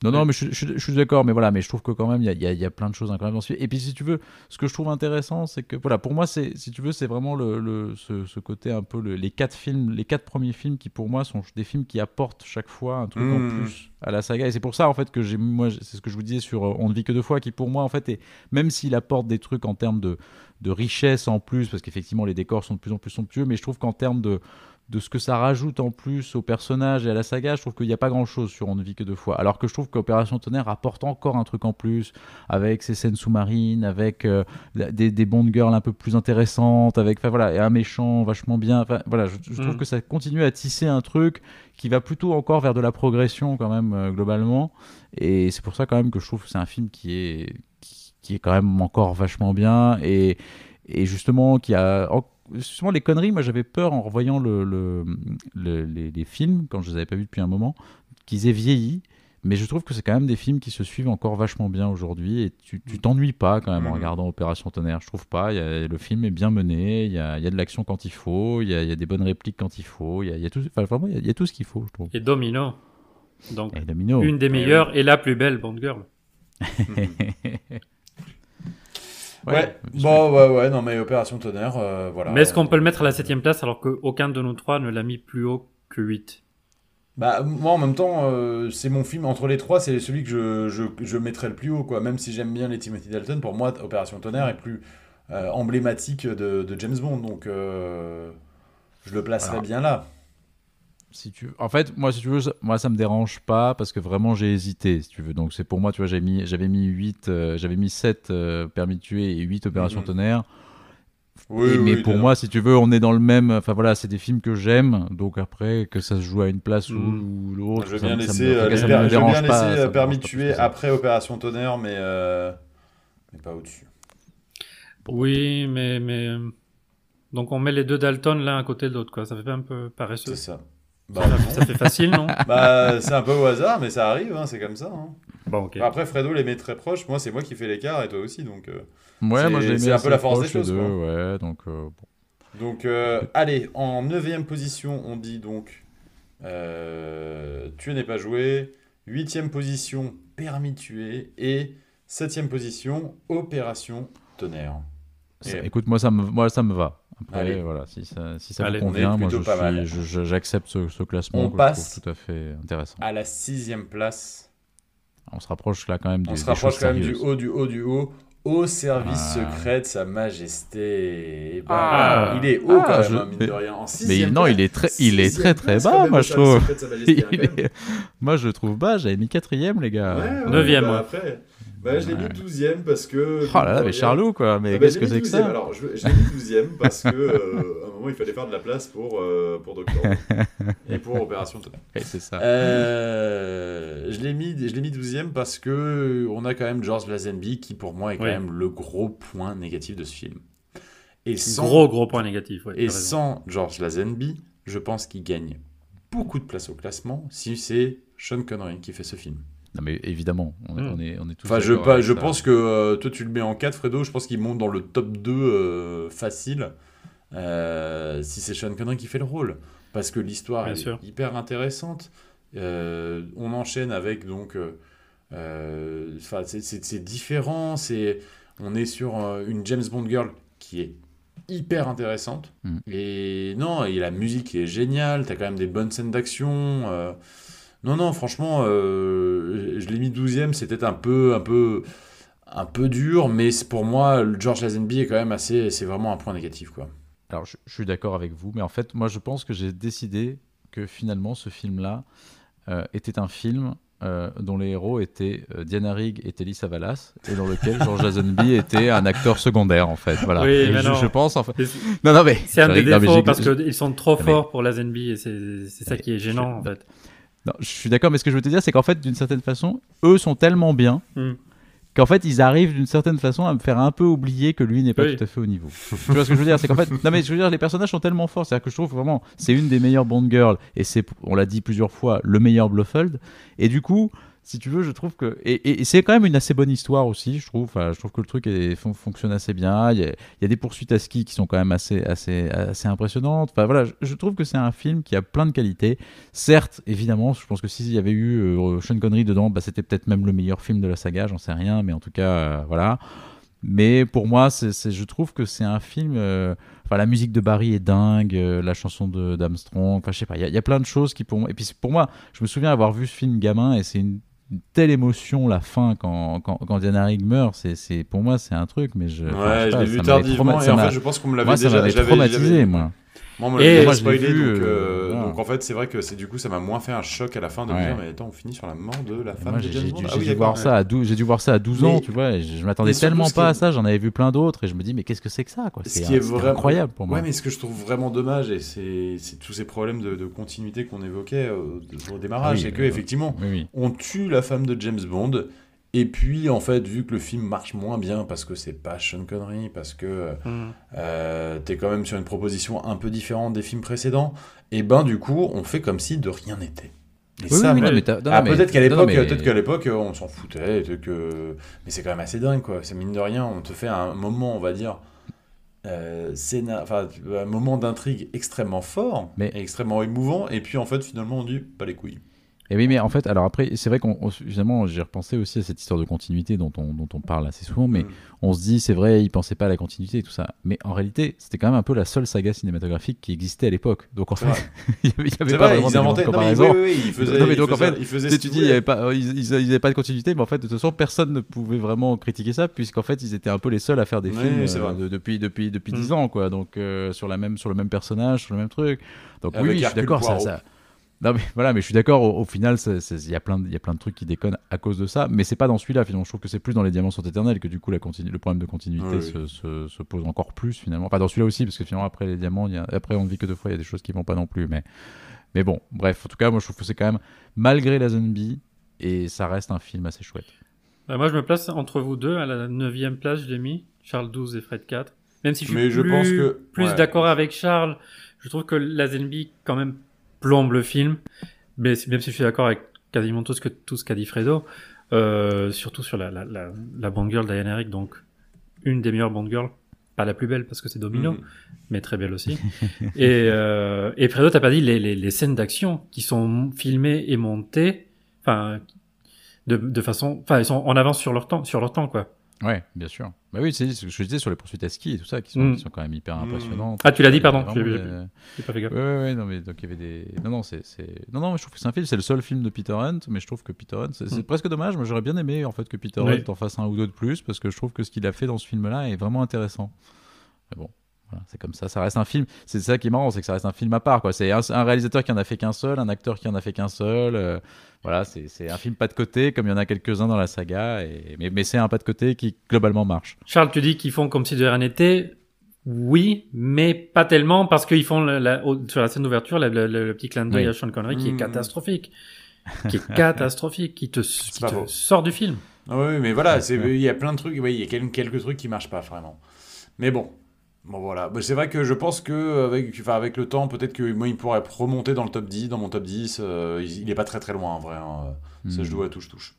Non, non, mais je, je, suis d'accord, mais voilà, mais je trouve que quand même, il y a, y a, plein de choses incroyables dans ce film. Et puis, si tu veux, ce que je trouve intéressant, c'est que, voilà, pour moi, c'est, si tu veux, c'est vraiment le, le ce, ce, côté un peu, les quatre films, les quatre premiers films qui, pour moi, sont des films qui apportent chaque fois un truc en mmh. plus à la saga. Et c'est pour ça, en fait, que j'ai, moi, c'est ce que je vous disais sur euh, On ne vit que deux fois, qui, pour moi, en fait, est, même s'il apporte des trucs en termes de, de richesse en plus, parce qu'effectivement, les décors sont de plus en plus somptueux, mais je trouve qu'en termes de de ce que ça rajoute en plus au personnage et à la saga, je trouve qu'il n'y a pas grand chose sur On ne vit que deux fois. Alors que je trouve qu'Opération Tonnerre apporte encore un truc en plus, avec ses scènes sous-marines, avec euh, des, des Bond girls un peu plus intéressantes, avec voilà, et un méchant vachement bien. voilà, je, trouve mm. que ça continue à tisser un truc qui va plutôt encore vers de la progression quand même, euh, globalement. Et c'est pour ça quand même que je trouve que c'est un film qui est, qui, est quand même encore vachement bien et, et justement qui a justement les conneries, moi j'avais peur en revoyant le, les, films, quand je les avais pas vus depuis un moment, qu'ils aient vieilli. Mais je trouve que c'est quand même des films qui se suivent encore vachement bien aujourd'hui et tu t'ennuies pas quand même en mmh. regardant Opération Tonnerre. Je trouve pas. Y a, le film est bien mené, il y a, y a, de l'action quand il faut, il y a, y a, des bonnes répliques quand il faut, il y a, tout, vraiment, il y, a tout ce qu'il faut, je trouve. Et Domino. Donc, une des meilleures et la plus belle Bond Girl. Ouais, bon, ouais, ouais, non, mais Opération Tonnerre, euh, voilà. Mais est-ce qu'on peut le mettre à la 7 place alors qu'aucun de nous trois ne l'a mis plus haut que 8 Bah, moi en même temps, euh, c'est mon film, entre les trois, c'est celui que je, je, je, mettrais le plus haut, quoi. Même si j'aime bien les Timothy Dalton, pour moi, Opération Tonnerre est plus euh, emblématique de, de, James Bond, donc je le placerais bien là si tu en fait moi si tu veux moi ça me dérange pas parce que vraiment j'ai hésité si tu veux donc c'est pour moi tu vois j'avais mis j'avais mis 8 euh, j'avais mis 7 euh, permis de tuer et 8 opérations mhm. tonnerre oui, mais pour moi, si tu veux, on est dans le même. Enfin voilà, c'est des films que j'aime, donc après que ça se joue à une place ou, mhm. l'autre. Je veux bien laisser, euh, permis de tuer après Opération Tonnerre, mais, mais pas au-dessus. Oui, mais, mais donc on met les deux Dalton l'un à côté de l'autre, quoi. Ça fait un peu paresseux. C'est ça. Bah, ça fait facile, non Bah, c'est un peu au hasard, mais ça arrive, hein, c'est comme ça. Hein. Bon, Après, Fredo les met très proches. Moi, c'est moi qui fais l'écart et toi aussi, donc. Euh, ouais, moi, C'est un peu la force des choses. ouais, donc. Euh, bon. Donc, euh, allez, en neuvième position, on dit donc. tu n'es pas joué. Huitième position, permis tuer. Et septième position, opération tonnerre. Écoute, moi ça, me, moi, ça me va. Après, voilà, si ça, si ça vous convient, moi j'accepte ce, ce, classement on passe tout à fait intéressant. À la sixième place. On se rapproche là quand même du On se rapproche quand même du haut, du haut, du haut. Au service ah. secret de Sa Majesté. Bah, ah. Il est haut quand ah, même, hein, mine de rien. En mais non, il est très, il est très très bas, moi je trouve. Moi je trouve bas, j'avais mis quatrième, les gars. Neuvième, ouais, bah, Après, bah, je l'ai mis 12ème parce que. Oh là là, mais Charlot, quoi. Mais ah bah, qu'est-ce que c'est que ça Alors, je, je l'ai mis 12ème parce que, euh, à un moment, il fallait faire de la place pour, euh, pour Doctor et pour Opération Tonnerre. c'est ça. Euh, je l'ai mis, je l'ai mis 12ème parce que on a quand même George Lazenby qui, pour moi, est quand même le gros point négatif de ce film. Et sans, gros, gros point négatif, ouais, Et sans George Lazenby, je pense qu'il gagne beaucoup de place au classement si c'est Sean Connery qui fait ce film. Non, mais évidemment, on, hmm. est, on est tous. Enfin, je, pas, je pense que euh, toi, tu le mets en 4, Fredo. Je pense qu'il monte dans le top 2 euh, facile euh, si c'est Sean Connery qui fait le rôle. Parce que l'histoire est hyper intéressante. on enchaîne avec donc. c'est différent. On est sur une James Bond girl qui est hyper intéressante. Hmm. Et non, et la musique est géniale. T'as quand même des bonnes scènes d'action. Non, non, franchement, euh, je l'ai mis 12ème, c'était un peu, un peu, un peu dur, mais pour moi, George Lazenby est quand même assez, c'est vraiment un point négatif, quoi. Alors, je, suis d'accord avec vous, mais en fait, moi, je pense que j'ai décidé que finalement, ce film-là euh, était un film euh, dont les héros étaient Diana Rigg et Telly Savalas, et dans lequel George Lazenby était un acteur secondaire, en fait. Voilà. Oui, mais je, non. je, pense, en fait. Non, non, mais. C'est un des défauts, parce qu'ils sont trop forts pour Lazenby, et c'est ça qui est gênant, en fait je suis d'accord, mais ce que je veux te dire, c'est qu'en fait, d'une certaine façon, eux sont tellement bien hmm. qu'en fait, ils arrivent d'une certaine façon à me faire un peu oublier que lui n'est pas tout à fait au niveau. tu vois ce que je veux dire? C'est qu'en fait, non mais je veux dire, les personnages sont tellement forts. C'est-à-dire que je trouve vraiment, c'est une des meilleures Bond Girls et c'est, on l'a dit plusieurs fois, le meilleur Blofeld. Et du coup, si tu veux, je trouve que. Et, c'est quand même une assez bonne histoire aussi, je trouve. Enfin, je trouve que le truc fonctionne assez bien. Il y, a, des poursuites à ski qui sont quand même assez, assez, assez impressionnantes. Enfin, voilà, je, trouve que c'est un film qui a plein de qualités. Certes, évidemment, je pense que s'il y avait eu euh, Sean Connery dedans, bah, c'était peut-être même le meilleur film de la saga, j'en sais rien. Mais en tout cas, euh, voilà. Mais pour moi, je trouve que c'est un film. Euh, enfin, la musique de Barry est dingue, la chanson d'Armstrong. Enfin, je sais pas. Il y, a plein de choses qui pour. Et puis pour moi, je me souviens avoir vu ce film gamin et c'est une telle émotion la fin quand, quand, quand Diana Rigg meurt c'est, c'est pour moi c'est un truc mais je ouais je l'ai vu tardivement et en fait je pense qu'on me l'avait déjà traumatisé moi Moi, moi, et... moi je spoilé, vu, donc, euh, donc, en fait, c'est vrai que c'est du coup, ça m'a moins fait un choc à la fin de me dire, mais attends, on finit sur la mort de la femme. J'ai dû, voir ça à 12, j'ai dû voir ça à 12 ans, tu vois, et je, m'attendais tellement pas à ça, j'en avais vu plein d'autres, et je me dis, mais qu'est-ce que c'est que ça, quoi? C'est incroyable pour moi. Ouais, mais ce que je trouve vraiment dommage, et c'est tous ces problèmes de, continuité qu'on évoquait au, démarrage, c'est que effectivement, on tue la femme de James Bond et puis, en fait, vu que le film marche moins bien parce que c'est pas Sean Connery, parce que mm. euh, t'es quand même sur une proposition un peu différente des films précédents, et ben du coup, on fait comme si de rien n'était. Et ça, peut-être qu'à l'époque, peut-être qu'à l'époque, on s'en foutait, que... mais c'est quand même assez dingue, quoi. C'est mine de rien, on te fait un moment, on va dire, euh, enfin, un moment d'intrigue extrêmement fort, mais... extrêmement émouvant, et puis en fait, finalement, on dit pas les couilles. Et oui, mais en fait, alors après, c'est vrai qu'on, finalement, j'ai repensé aussi à cette histoire de continuité dont on, dont on parle assez souvent, mais mm. on se dit, c'est vrai, ils pensaient pas à la continuité et tout ça. Mais en réalité, c'était quand même un peu la seule saga cinématographique qui existait à l'époque. Donc en fait, il y avait, pas vraiment de comparaison. Non, mais, oui, ils faisaient, non, mais donc en fait, tu dis, il y avait pas, ils, n'avaient pas de continuité, mais en fait, de toute façon, personne ne pouvait vraiment critiquer ça, puisqu'en fait, ils étaient un peu les seuls à faire des films euh, depuis depuis depuis 10 mm. ans, quoi. Donc euh, sur la même sur le même personnage, sur le même truc. Donc oui, je suis d'accord, ça, ça non mais voilà, mais je suis d'accord. Au, final, il y a plein, il y a plein de trucs qui déconnent à cause de ça. Mais c'est pas dans celui-là. Finalement, je trouve que c'est plus dans les Diamants sont éternels que du coup la le problème de continuité se, pose encore plus finalement. Pas dans celui-là aussi, parce que finalement après les Diamants, y a, après on ne vit que deux fois. Il y a des choses qui vont pas non plus. Mais mais bon, bref. En tout cas, moi je trouve que c'est quand même malgré la zombie et ça reste un film assez chouette. Bah, moi, je me place entre vous deux à la 9 place. Je l'ai mis Charles 12 et Fred 4. Même si je suis plus, pense que... plus d'accord avec Charles, je trouve que la Zenby quand même plombe le film. Mais même si je suis d'accord avec quasiment tout ce que tout ce qu'a dit Fredo, euh, surtout sur la, la, la, la Bond Girl Diane Eric, donc une des meilleures Bond Girls, pas la plus belle parce que c'est Domino, mm. mais très belle aussi. et, euh, et Fredo, t'as pas dit les, les, les scènes d'action qui sont filmées et montées, enfin, de, de façon, enfin, ils sont en avance sur leur temps, sur leur temps, quoi. Ouais, bien sûr. Bah oui, c'est ce que je disais sur les poursuites à ski et tout ça, qui sont, mm. qui sont quand même hyper mm. impressionnantes. Ah, tu l'as dit, pardon. J'ai pas fait gaffe. Ouais, ouais, non, mais donc il y avait des. Non, non, c'est. Non, non, mais je trouve que c'est un film, c'est le seul film de Peter Hunt, mais je trouve que Peter Hunt, c'est mm. presque dommage. Moi, j'aurais bien aimé en fait que Peter Hunt en fasse un ou deux de plus, parce que je trouve que ce qu'il a fait dans ce film-là est vraiment intéressant. Mais bon, c'est comme ça, ça reste un film. C'est ça qui est marrant, c'est que ça reste un film à part. Quoi. C'est un, réalisateur qui en a fait qu'un seul, un acteur qui en a fait qu'un seul. Euh, voilà, c'est un film pas de côté, comme il y en a quelques-uns dans la saga. Et, mais, mais c'est un pas de côté qui globalement marche. Charles, tu dis qu'ils font comme si de rien n'était. Oui, mais pas tellement parce qu'ils font la, sur la scène d'ouverture le, petit clin d'œil à Sean Connery qui est mmh. catastrophique, qui est catastrophique, qui te, qui te sort du film. Ah oui, mais voilà, il y a plein de trucs, il y a quelques, quelques trucs qui marchent pas vraiment. Mais bon, Bon voilà, bah, c'est vrai que je pense que avec, enfin, avec le temps, peut-être que moi il pourrait remonter dans le top 10, dans mon top 10. Euh, il, n'est est pas très très loin en vrai. Hein. Ça je hmm. dois touche touche.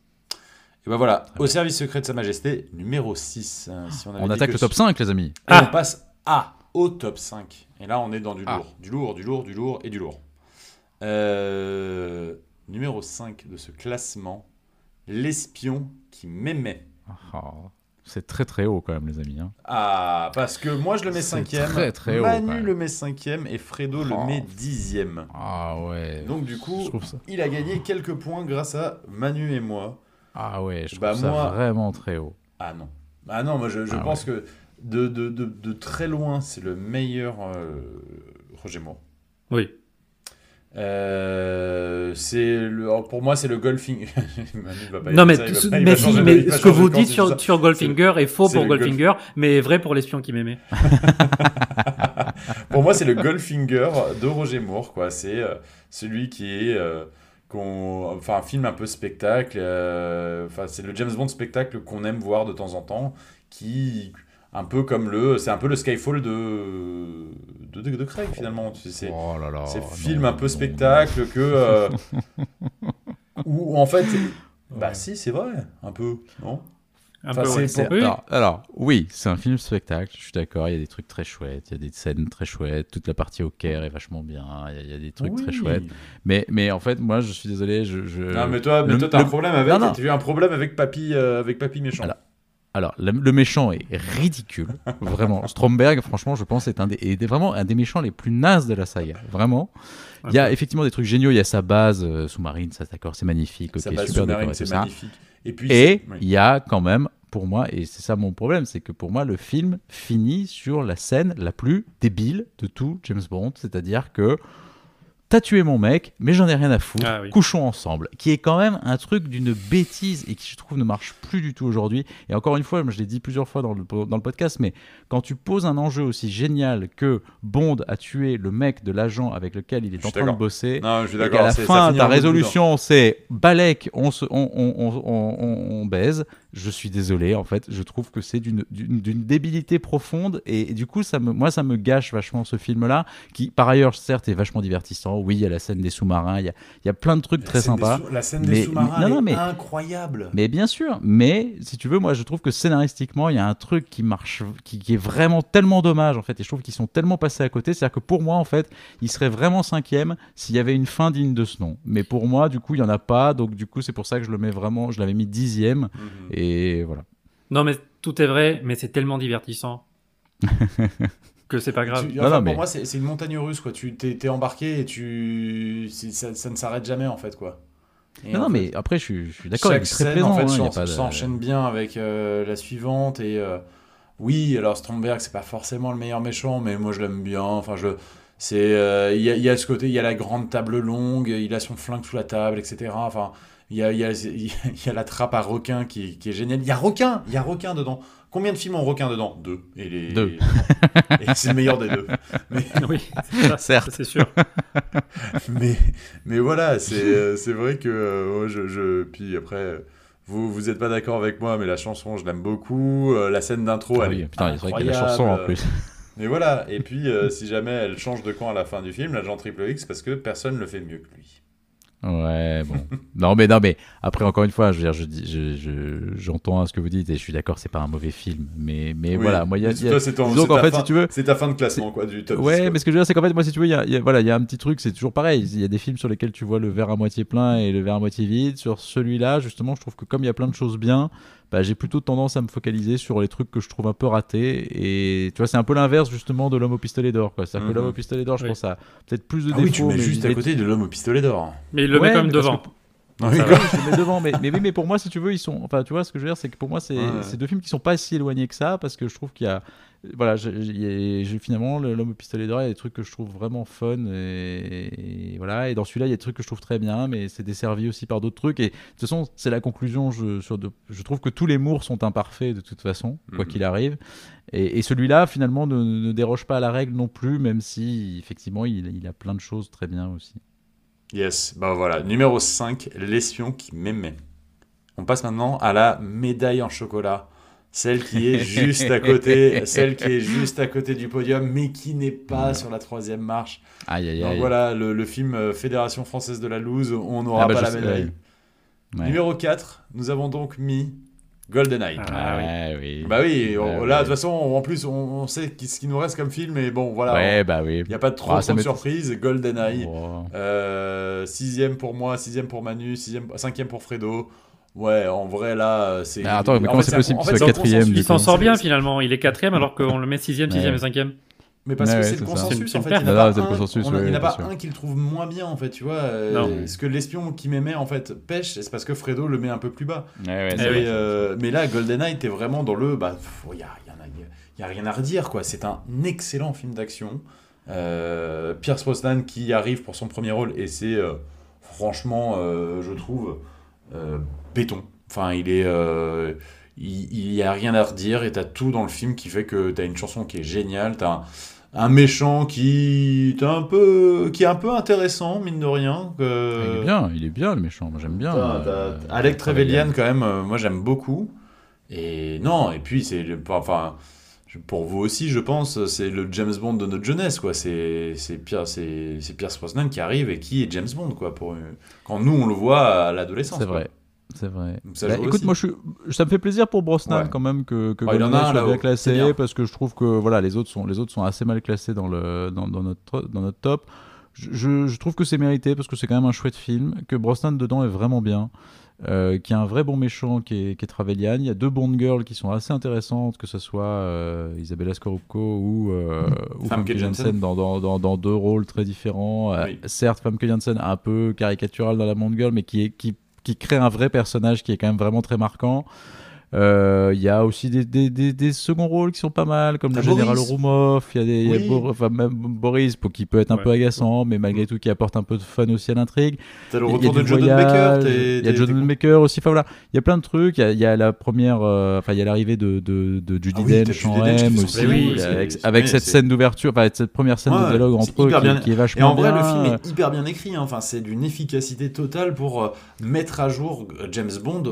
Et ben voilà, au service secret de Sa Majesté, numéro 6. Hein, on, attaque le top 5 les amis. Et on passe à au top 5. Et là on est dans du ah. lourd. Du lourd, du lourd, du lourd et du lourd. Euh, numéro 5 de ce classement, l'espion qui m'aimait. Ah. C'est très très haut quand même, les amis. Hein. Ah, parce que moi je le mets cinquième. Très très haut. Manu le met cinquième et Fredo le oh. met dixième. Ah ouais. Donc du coup, il a gagné quelques points grâce à Manu et moi. Ah ouais, je bah, trouve ça vraiment très haut. Ah non. Ah non, moi je, ah pense que de, de, de, de, très loin, c'est le meilleur euh, Roger Moore. Oui. Euh, c'est le, pour moi, c'est le golfing. non, mais, mais, ce que vous dites sur, sur Goldfinger est, faux pour Goldfinger, mais vrai pour l'espion qui m'aimait. pour moi, c'est le Goldfinger de Roger Moore, quoi. C'est euh, celui qui est, euh, enfin, un film un peu spectacle. Enfin, c'est le James Bond spectacle qu'on aime voir de temps en temps, qui un peu comme le c'est un peu le Skyfall de de, de, Craig finalement. C'est oh film un peu spectacle que euh, où en fait bah si c'est vrai un peu non? Alors, oui, c'est un film spectacle, je suis d'accord, il y a des trucs très chouettes, il y a des scènes très chouettes, toute la partie au Caire est vachement bien, il y a, des trucs très chouettes. Mais, mais en fait, moi, je suis désolé, je... je... Non, mais toi, mais toi, t'as un problème avec, tu as un problème avec Papy, euh, avec Papy méchant. Alors, le, méchant est ridicule, vraiment. Stromberg, franchement, je pense, est, un des, est vraiment un des méchants les plus nazes de la saga, vraiment. Il y a effectivement des trucs géniaux, il y a sa base euh, sous-marine, ça d'accord, c'est magnifique, sa base sous-marine, c'est magnifique. Et puis, et il y a quand même, pour moi, et c'est ça mon problème, c'est que pour moi, le film finit sur la scène la plus débile de tout James Bond, c'est-à-dire que T'as tué mon mec, mais j'en ai rien à foutre. Ah couchons ensemble. Qui est quand même un truc d'une bêtise et qui, je trouve, ne marche plus du tout aujourd'hui. Et encore une fois, je l'ai dit plusieurs fois dans le, dans le podcast, mais quand tu poses un enjeu aussi génial que Bond a tué le mec de l'agent avec lequel il est en train de bosser, non, je et qu'à la fin, ta résolution, c'est Balek, on, se, on, on, on, baise, je suis désolé, en fait, je trouve que c'est d'une débilité profonde et, du coup, ça me, moi, ça me gâche vachement ce film-là, qui par ailleurs, certes, est vachement divertissant. Oui, il y a la scène des sous-marins, il y a, il y a plein de trucs très sympas. La scène des sous-marins est incroyable. Mais bien sûr, mais si tu veux, moi, je trouve que scénaristiquement, il y a un truc qui marche, qui, est vraiment tellement dommage, en fait, et je trouve qu'ils sont tellement passés à côté. C'est-à-dire que pour moi, en fait, il serait vraiment cinquième s'il y avait une fin digne de ce nom. Mais pour moi, du coup, il y en a pas, donc du coup, c'est pour ça que je le mets vraiment, je l'avais mis dixième. Mhm. Et voilà. Non, mais tout est vrai, mais c'est tellement divertissant. que c'est pas grave. Pour moi, c'est une montagne russe, quoi. Tu t'es embarqué et tu ça, ça ne s'arrête jamais, en fait, quoi. non, mais après, je suis, suis d'accord. Chaque scène, présent, en fait, hein, s'enchaîne bien avec euh, la suivante. Et euh, oui, alors Stromberg, c'est pas forcément le meilleur méchant, mais moi, je l'aime bien. Enfin, je c'est euh, il y, a, y, a ce côté, il y a la grande table longue, il a son flingue sous la table, etc. Enfin, il y a, y, a, y a, la trappe à requin qui, qui est géniale. Il y a requin, il y a requin dedans. Combien de films ont requin dedans? Deux. Et les... Deux. et c'est le meilleur des deux. Mais... Oui, ça, certes, c'est sûr. mais, mais voilà, c'est, euh, c'est vrai que euh, je, je, Puis après, vous vous êtes pas d'accord avec moi, mais la chanson, je l'aime beaucoup. Euh, la scène d'intro, ah elle oui, putain, c'est vrai qu'il y a la chanson en plus. Mais voilà, et puis si jamais elle change de camp à la fin du film, l'agent Triple X, parce que personne le fait mieux que lui. Ouais, bon. non, mais non, mais après, encore une fois, je veux dire, je, je, j'entends ce que vous dites et je suis d'accord, c'est pas un mauvais film. Mais, mais voilà, moi, il y a. c'est en fait, si tu veux. C'est ta fin de classement, quoi, du top Ouais, mais ce que je veux dire, c'est qu'en fait, moi, si tu veux, il y a, voilà, il y a un petit truc, c'est toujours pareil. Il y a des films sur lesquels tu vois le verre à moitié plein et le verre à moitié vide. Sur celui-là, justement, je trouve que comme il y a plein de choses bien, bah, j'ai plutôt tendance à me focaliser sur les trucs que je trouve un peu ratés. Et tu vois, c'est un peu l'inverse justement de l'homme au pistolet d'or. C'est-à-dire que l'homme au mhm. pistolet d'or, je pense à peut-être plus de ah défauts. Oui, tu mets juste à côté de l'homme au pistolet d'or. Mais il le met quand même devant. oui, je le mets devant, mais, mais, mais pour moi, si tu veux, ils sont. Enfin, tu vois, ce que je veux dire, c'est que pour moi, c'est deux films qui sont pas si éloignés que ça, parce que je trouve qu'il y a voilà, j'ai finalement l'homme au pistolet d'or, il y a des trucs que je trouve vraiment fun et, voilà. Et dans celui-là, il y a des trucs que je trouve très bien, mais c'est desservi aussi par d'autres trucs. Et de toute façon, c'est la conclusion. Je, sur je trouve que tous les mours sont imparfaits de toute façon, quoi mhm. qu'il arrive. Et, celui-là, finalement, ne, déroge pas à la règle non plus, même si effectivement, il, il a plein de choses très bien aussi. Yes, bah voilà. Numéro 5, l'espion qui m'aimait. On passe maintenant à la médaille en chocolat celle qui est juste à côté, celle qui est juste à côté du podium, mais qui n'est pas sur la troisième marche. Aïe, aïe, Donc voilà, le, film euh, Fédération française de la loose, on n'aura ah bah, pas la médaille. Numéro 4, nous avons donc mis GoldenEye. Ah, oui. Bah oui, bah là, de toute façon, en plus, on, sait ce qui nous reste comme film, mais bon, voilà. Ouais, bah oui. Il n'y a pas de trop, ah, de surprises. GoldenEye. Euh, sixième pour moi, sixième pour Manu, sixième, cinquième pour Fredo. Ouais, en vrai, là, c'est. Ah, attends, mais comment c'est possible qu'il soit quatrième Il s'en sort bien finalement. Il est quatrième alors qu'on le met sixième, sixième et cinquième. Mais parce que c'est le consensus en fait. Il n'y en a pas, un, qui le trouve moins bien en fait, tu vois. Euh, ce que l'espion qui m'aimait en fait pêche, c'est parce que Fredo le met un peu plus bas. Euh, mais là, GoldenEye, t'es vraiment dans le. Bah, il n'y a, y a, rien à redire quoi. C'est un excellent film d'action. Euh, Pierce Brosnan qui arrive pour son premier rôle et c'est franchement, je trouve béton. Enfin, il est. Euh, il n'y a rien à redire et t'as tout dans le film qui fait que t'as une chanson qui est géniale, t'as un, un méchant qui est un peu qui est un peu intéressant mine de rien il est bien il est bien le méchant moi j'aime bien euh, Alec Trevelyan quand même euh, moi j'aime beaucoup et non et puis c'est enfin pour vous aussi je pense c'est le James Bond de notre jeunesse quoi c'est c'est Pierre c'est Pierce Brosnan qui arrive et qui est James Bond quoi pour quand nous on le voit à l'adolescence c'est vrai c'est vrai. Bah, écoute, moi, je ça me fait plaisir pour Brosnan quand même que, que oh, il en a soit bien classé parce que je trouve que voilà, les autres sont, les autres sont assez mal classés dans, le, dans, dans notre, dans notre top. Je, je trouve que c'est mérité parce que c'est quand même un chouette film, que Brosnan dedans est vraiment bien. Euh, qui a un vrai bon méchant qui est, qui est Trevelyan. Il y a deux Bond girls qui sont assez intéressantes, que ce soit euh, Isabella Scorupco ou, euh, ou dans, dans, dans, deux rôles très différents. Euh, certes, Famke Janssen un peu caricaturale dans la Bond girl, mais qui, est, qui qui crée un vrai personnage qui est quand même vraiment très marquant. Euh, il y a aussi des, des, des, seconds rôles qui sont pas mal, comme le général Roumov. Il y a, des, y a enfin, même Boris, pour, qui peut être un peu agaçant, mais malgré tout qui apporte un peu de fun aussi à l'intrigue. T'as le retour de Jordan Baker. Il y a Jordan Baker aussi. Enfin voilà, il y a plein de trucs. Il y a, la première, euh, enfin il y a l'arrivée de, de, de Judy ah Dench en M aussi, avec, cette scène d'ouverture, enfin cette première scène de dialogue entre eux qui, est vachement Et en vrai, le film est hyper bien écrit. Hein. Enfin, c'est d'une efficacité totale pour euh, mettre à jour James Bond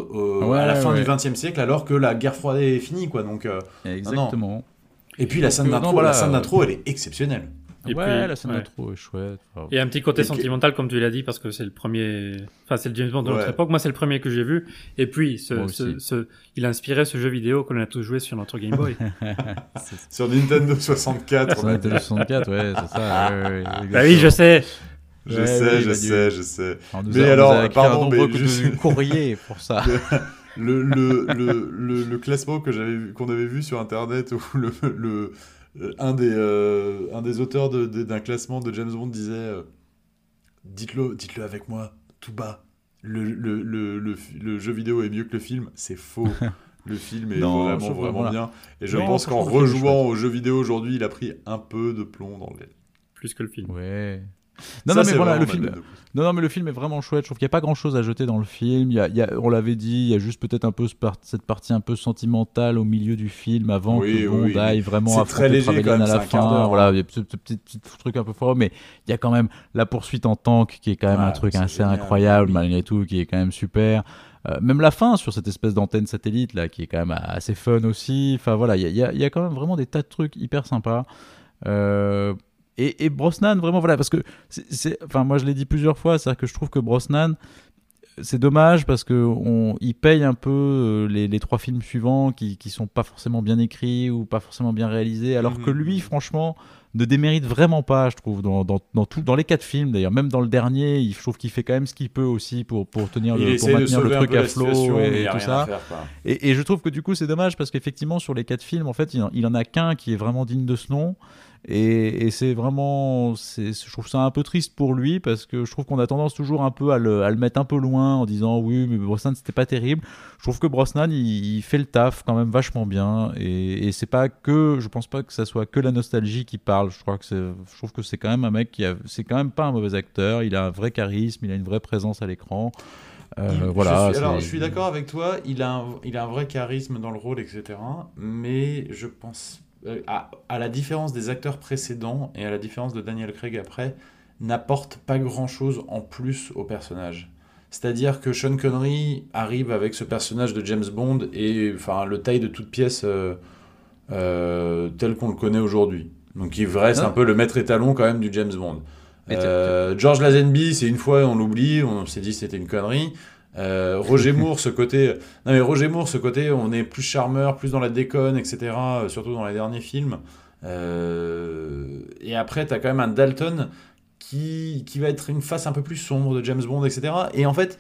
à la fin du XXe siècle alors que la guerre froide est finie, quoi. Donc, euh, Exactement. Et puis la scène d'intro, la scène d'intro, elle est exceptionnelle. Et ouais, la scène d'intro est chouette. Et un petit côté sentimental, comme tu l'as dit, parce que c'est le premier. Enfin, c'est le James Bond de notre époque. Moi, c'est le premier que j'ai vu. Et puis, ce, ce, il a inspiré ce jeu vidéo qu'on a tous joué sur notre Game Boy. sur Nintendo 64. Sur Nintendo 64, ouais, c'est ça. bah oui, je sais. Je sais, je sais, je sais. mais alors, pardon, mais juste courrier pour ça. le, le, le, le, classement que j'avais qu'on avait vu sur internet où le, le un des euh, un des auteurs d'un classement de James Bond disait euh, dites-le dites-le avec moi tout bas. Le, le, le, le, jeu vidéo est mieux que le film. C'est faux. Le film est vraiment vraiment bien. Et je pense qu'en rejouant au jeu vidéo aujourd'hui il a pris un peu de plomb dans l'aile plus que le film. Ouais non, non, mais voilà, le film. Non, non, mais le film est vraiment chouette. Je trouve qu'il n'y a pas grand chose à jeter dans le film. Il y a, il y a on l'avait dit, il y a juste peut-être un peu cette partie un peu sentimentale au milieu du film avant que Bond aille vraiment affronter Trevelyan à la fin. Voilà, il y a ce, petit, petit, truc un peu fort, mais il y a quand même la poursuite en tank qui est quand même un truc assez incroyable malgré tout, qui est quand même super. Euh, même la fin sur cette espèce d'antenne satellite là, qui est quand même assez fun aussi. Enfin voilà, il y a, y a, quand même vraiment des tas de trucs hyper sympas. Euh, et, Brosnan, vraiment, voilà, parce que, c'est, enfin, moi je l'ai dit plusieurs fois, c'est-à-dire que je trouve que Brosnan, c'est dommage parce qu'il paye un peu euh, les, trois films suivants qui, qui sont pas forcément bien écrits ou pas forcément bien réalisés, alors que mhm. lui, franchement, ne démérite vraiment pas, je trouve, dans, dans, dans, tout, dans les quatre films d'ailleurs, même dans le dernier, il, je trouve qu'il fait quand même ce qu'il peut aussi pour, pour, tenir le, pour maintenir le truc à flot et, tout ça. et, et, je trouve que du coup, c'est dommage parce qu'effectivement, sur les quatre films, en fait, il, il en a qu'un qui est vraiment digne de ce nom. Et, c'est vraiment, je trouve ça un peu triste pour lui parce que je trouve qu'on a tendance toujours un peu à le, à le, mettre un peu loin en disant oui, mais Brosnan c'était pas terrible. Je trouve que Brosnan il, fait le taf quand même vachement bien et, et c'est pas que, je pense pas que ça soit que la nostalgie qui parle. Je crois que c'est, je trouve que c'est quand même un mec qui a, c'est quand même pas un mauvais acteur. Il a un vrai charisme, il a une vraie présence à l'écran. Euh, voilà, je alors, je suis d'accord avec toi, il a, un, il a un vrai charisme dans le rôle, etc. Mais je pense euh, à, la différence des acteurs précédents et à la différence de Daniel Craig après, n'apporte pas grand-chose en plus au personnage. C'est-à-dire que Sean Connery arrive avec ce personnage de James Bond et enfin le taille de toute pièce euh, euh, tel qu'on le connaît aujourd'hui. Donc il reste un peu le maître étalon quand même du James Bond. George Lazenby, c'est une fois on l'oublie, on s'est dit c'était une connerie. Euh, Roger Moore, ce côté. Non, mais Roger Moore, ce côté, on est plus charmeur, plus dans la déconne, etc. Euh, surtout dans les derniers films. Euh, et après, tu as quand même un Dalton qui, qui va être une face un peu plus sombre de James Bond, etc. Et en fait,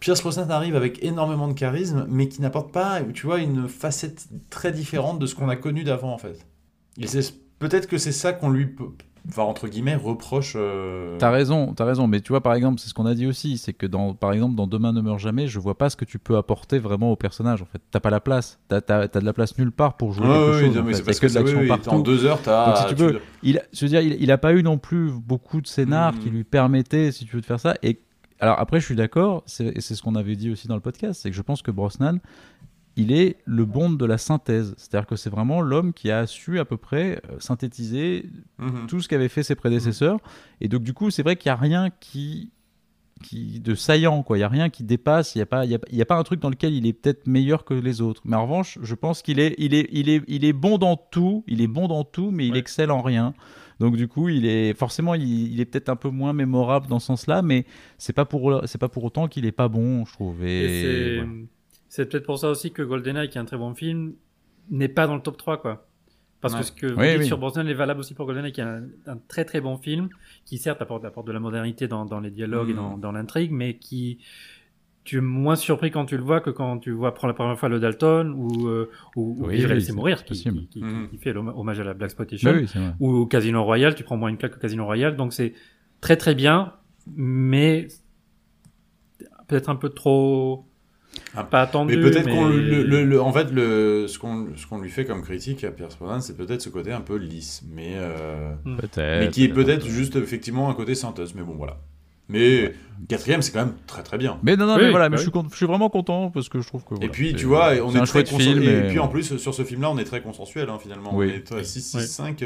Pierce Brosnan arrive avec énormément de charisme, mais qui n'apporte pas, tu vois, une facette très différente de ce qu'on a connu d'avant, en fait. Et peut-être que c'est ça qu'on lui enfin, entre guillemets, reproche. Euh... T'as raison, t'as raison. Mais tu vois, par exemple, c'est ce qu'on a dit aussi, c'est que dans, par exemple, dans Demain ne meurt jamais, je vois pas ce que tu peux apporter vraiment au personnage. En fait, t'as pas la place. T'as as, de la place nulle part pour jouer quelque chose. Oui, en que, de l'action partout. En deux heures, t'as. Si tu veux, il, je veux dire, il, il, a pas eu non plus beaucoup de scénars qui hmm. lui permettaient, si tu veux, de faire ça. Et alors après, je suis d'accord, c'est ce qu'on avait dit aussi dans le podcast, c'est que je pense que Brosnan, il est le Bond de la synthèse. C'est-à-dire que c'est vraiment l'homme qui a su à peu près euh, synthétiser mhm. tout ce qu'avaient fait ses prédécesseurs. Et donc, du coup, c'est vrai qu'il n'y a rien qui, qui de saillant, quoi. Il n'y a rien qui dépasse. Il n'y a, pas, il y a, pas un truc dans lequel il est peut-être meilleur que les autres. Mais en revanche, je pense qu'il est, il est, il est, il est bon dans tout. Il est bon dans tout, mais il excelle en rien. Donc du coup, il est forcément, il, est peut-être un peu moins mémorable dans ce sens-là, mais c'est pas pour, c'est pas pour autant qu'il est pas bon, je trouve. Et, c'est peut-être pour ça aussi que GoldenEye, qui est un très bon film, n'est pas dans le top 3, quoi. Parce que ce que vous dites sur Brosnan est valable aussi pour GoldenEye, qui est un, très très bon film, qui certes apporte, apporte de la modernité dans, dans les dialogues et dans, mm. dans l'intrigue, mais qui tu es moins surpris quand tu le vois que quand tu vois pour la première fois le Dalton ou euh, ou, ou Vivre et mourir qui, qui, qui, mm. qui, fait l'hommage à la Black Exploitation ou Casino Royale tu prends moins une claque que Casino Royale donc c'est très très bien mais peut-être un peu trop pas attendu. Mais peut-être qu'on le, en fait, le, ce qu'on ce qu'on lui fait comme critique à Pierre Brosnan, c'est peut-être ce côté un peu lisse, mais euh, hmm. mais qui est peut-être juste effectivement un côté synthèse. Mais bon, voilà. Mais quatrième, c'est quand même très très bien. Mais non, non, mais voilà, mais je, suis je suis vraiment content parce que je trouve que. et puis, tu vois, on est, est très film. Et, puis en plus, sur ce film-là, on est très consensuel hein, finalement. On est 6, 6, 5,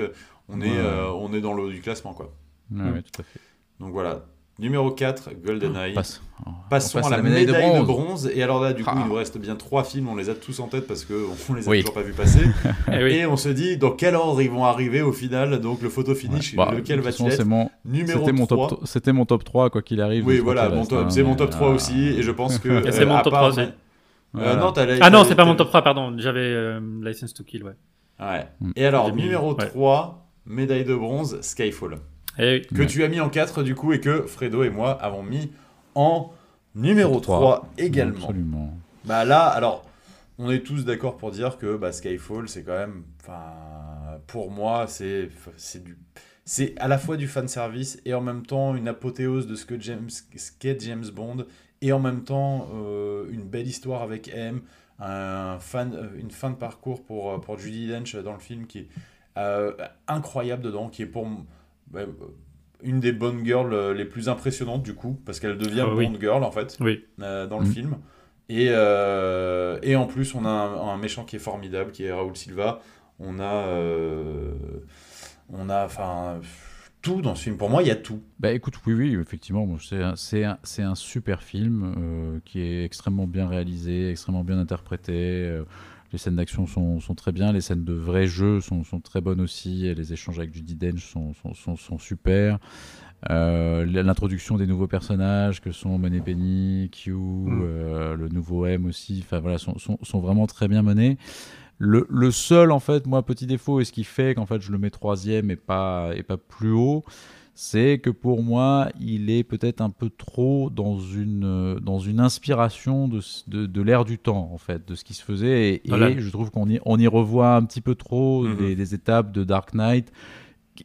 on, est, euh, on est dans le haut du classement, quoi. Oui, tout à fait. Donc voilà, Numéro 4, GoldenEye. Passe. Passons à la, médaille, de, bronze. Et alors là, du coup, il nous ah. reste bien trois films. On les a tous en tête parce qu'on les a toujours pas vus passer. Eh et, on se dit dans quel ordre ils vont arriver au final? Donc le photo finish, bah, lequel va-t-il être? mon... Numéro C'était mon, top, c'était mon top 3, quoi qu'il arrive. Oui, voilà, c'est mon top 3 aussi. Et je pense que. c'est mon top 3 aussi. ah non, c'est pas mon top 3, pardon. J'avais euh, License to Kill, ouais. Ouais. Mm. Et alors, numéro 3, médaille de bronze, Skyfall. Eh que tu as mis en 4 du coup et que Fredo et moi avons mis en numéro 3, également. Absolument. Bah là, alors, on est tous d'accord pour dire que bah, Skyfall, c'est quand même, enfin, pour moi, c'est du, c'est à la fois du fan service et en même temps une apothéose de ce que James, qu'est James Bond et en même temps euh, une belle histoire avec M, un fan, euh, une fin de parcours pour euh, pour Judy Dench dans le film qui est incroyable dedans, qui est pour une des bonnes girls euh, les plus impressionnantes du coup, parce qu'elle devient ah, Bond Girl en fait euh, dans le mm. film. Et, euh, et en plus, on a un, méchant qui est formidable, qui est Raoul Silva. On a, on a, enfin, tout dans ce film. Pour moi, il y a tout. Bah écoute, oui, oui, effectivement, c'est un, un, un, super film qui est extrêmement bien réalisé, extrêmement bien interprété. Les scènes d'action sont, sont, très bien, les scènes de vrai jeu sont, sont, très bonnes aussi, les échanges avec Judy Dench sont, sont super. Euh, L'introduction des nouveaux personnages que sont Money Penny, Q, mm. euh, le nouveau M aussi, enfin voilà, sont, sont, vraiment très bien menés. Le, le, seul, en fait, moi, petit défaut, et ce qui fait qu'en fait je le mets troisième et pas, et pas plus haut, c'est que pour moi, il est peut-être un peu trop dans une, euh, dans une inspiration de, de, de l'ère du temps, en fait, de ce qui se faisait. Et, je trouve qu'on y, on y revoit un petit peu trop mm-hmm. des, étapes de Dark Knight.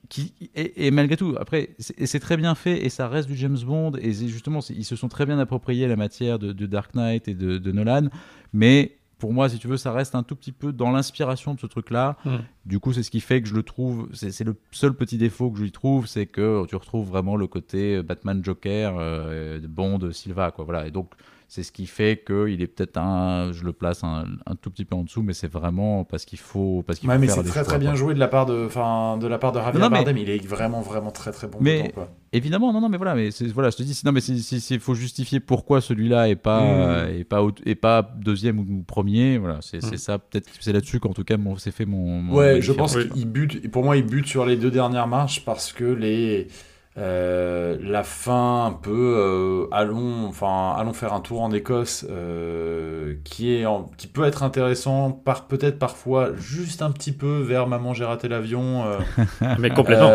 Qui, et, malgré tout, après, c'est très bien fait et ça reste du James Bond. Et justement, ils se sont très bien appropriés la matière de, de Dark Knight et de, de Nolan. Mais pour moi, si tu veux, ça reste un tout petit peu dans l'inspiration de ce truc-là. Hmm. Du coup, c'est ce qui fait que je le trouve. C'est le seul petit défaut que je lui trouve, c'est que tu retrouves vraiment le côté Batman Joker, euh, Bond, Silva, quoi. Voilà. Et donc, c'est ce qui fait qu'il est peut-être un, je le place un, tout petit peu en dessous, mais c'est vraiment parce qu'il faut, parce qu'il ouais, mais c'est très très bien joué de la part de, enfin, de la part de Javier Bardem. Il est vraiment vraiment très très bon. Mais quoi. évidemment, non, non, mais voilà, mais voilà, je te dis, non, mais il faut justifier pourquoi celui-là est pas, mmh. pas, pas deuxième ou premier. Voilà, c'est mmh. ça. Peut-être c'est là-dessus qu'en tout cas, c'est fait mon. ouais, je pense qu'il bute. Pour moi, il bute sur les deux dernières marches parce que les euh, la fin un peu euh, allons enfin allons faire un tour en Écosse euh, qui est qui peut être intéressant par peut-être parfois juste un petit peu vers maman j'ai raté l'avion mais complètement.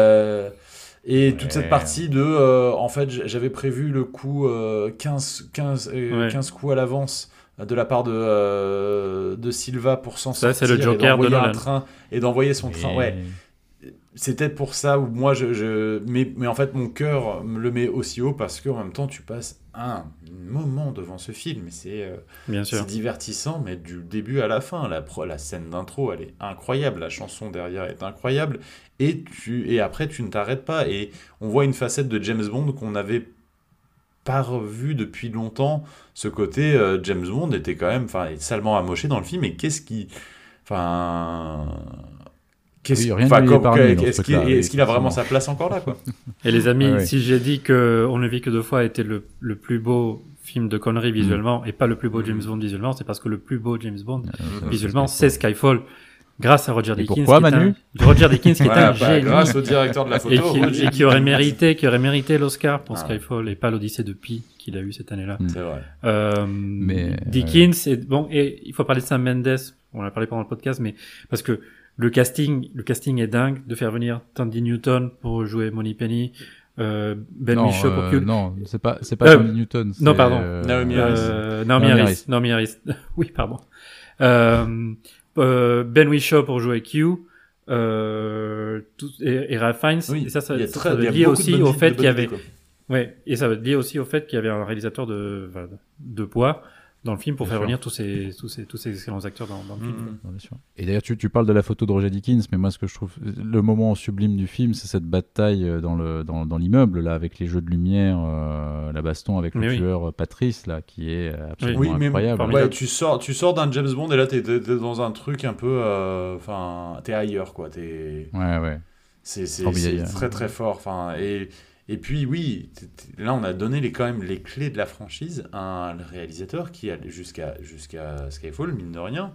Et toute cette partie de en fait j'avais prévu le coup 15 15 15 coups à l'avance de la part de de Silva pour s'en sortir c'est le Joker de un train et d'envoyer son train. Ouais c'était pour ça où moi je, je mais, mais, en fait mon cœur me le met aussi haut parce qu'en même temps tu passes un moment devant ce film c'est euh, divertissant mais du début à la fin la, la scène d'intro elle est incroyable la chanson derrière est incroyable et tu et après tu ne t'arrêtes pas et on voit une facette de James Bond qu'on n'avait pas revu depuis longtemps. Ce côté euh, James Bond était quand même enfin salement amoché dans le film et qu'est-ce qui enfin est-ce qu'il a vraiment sa place encore là quoi? Et les amis, si j'ai dit que On ne vit que deux fois était le, le plus beau film de conneries visuellement et pas le plus beau James Bond visuellement, c'est parce que le plus beau James Bond visuellement c'est Skyfall. Grâce à Roger Deakins, pourquoi, Manu? Roger Deakins qui est un bah, Grâce au directeur de la photo. Et qui, aurait mérité, qui aurait mérité l'Oscar pour ah. Skyfall et pas l'Odyssée de Pi qu'il a eu cette année-là. C'est vrai. Euh, mais Deakins et bon et il faut parler de Sam Mendes. On en a parlé pendant le podcast, mais parce que le casting, le casting est dingue de faire venir Tandy Newton pour jouer Money Penny. Euh, ben Whishaw pour euh, Non, c'est pas, c'est pas euh, Tandy Newton. Non, pardon. Euh, Naomi Harris. Euh, Naomi, Harris. Naomi Harris. oui, pardon. Euh, ben Whishaw pour jouer Q. Euh, tout, et, et Ralph Fiennes. Oui, et ça, ça, ça, ça veut lier aussi au fait qu'il y avait. Ouais, et ça veut lier aussi au fait qu'il y avait un réalisateur de, de poids dans le film pour faire venir tous ces, tous ces, tous ces excellents acteurs dans, le film. Mmh. Et d'ailleurs, tu, tu, parles de la photo de Roger Dickens, mais moi, ce que je trouve le moment sublime du film, c'est cette bataille euh, dans, le, dans, dans l'immeuble, là, avec les jeux de lumière, euh, la baston avec le tueur euh, Patrice, là, qui est absolument incroyable. Ouais, tu sors, tu sors d'un James Bond et là, t'es, es, dans un truc un peu. Enfin, t'es ailleurs, quoi. Es... Ouais, ouais. C'est, très, très fort. Enfin, et et puis oui, là on a donné les, quand même les clés de la franchise à un réalisateur qui allait jusqu'à jusqu'à Skyfall, mine de rien.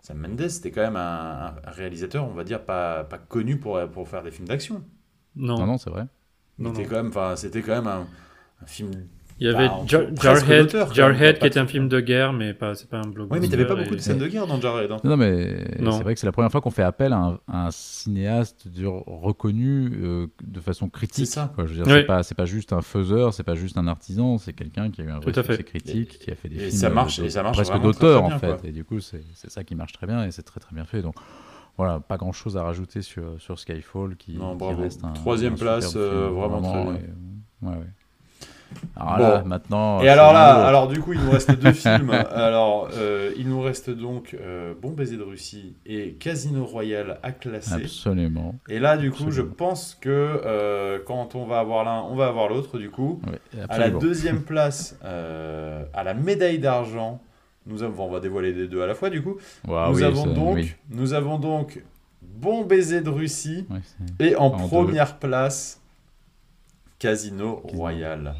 Sam Mendes, c'était quand même un, réalisateur, on va dire, pas, pas connu pour, pour faire des films d'action. Non, non, c'est vrai. C'était quand même, c'était quand même un, un film il y avait bah, Jarhead, Jarhead qui était un film de guerre, mais pas, c'est pas un blockbuster. Oui, mais t'avais pas beaucoup de scènes de guerre dans Jarhead. Hein. Non, mais c'est vrai que c'est la première fois qu'on fait appel à un, cinéaste reconnu euh, de façon critique. C'est ça. c'est pas, pas juste un faiseur, c'est pas juste un artisan, c'est quelqu'un qui a eu un vrai succès critique, qui a fait des films ça marche, et ça marche presque d'auteur en fait. Et du coup, c'est ça qui marche très bien et c'est très très bien fait. Donc voilà, pas grand chose à rajouter sur, sur Skyfall qui, non, reste un. Troisième place, euh, vraiment, très bien. ouais, ouais. Alors là, maintenant. Et alors là, alors du coup, il nous reste deux films. Alors, euh, il nous reste donc euh, Bon baiser de Russie et Casino Royale à classer. Absolument. Et là, du coup, je pense que euh, quand on va avoir l'un, on va avoir l'autre. Du coup, à la deuxième place, à la médaille d'argent, nous avons, on va dévoiler les deux à la fois. Du coup, nous avons donc, nous avons donc Bon baiser de Russie et en, première place. Casino Royale.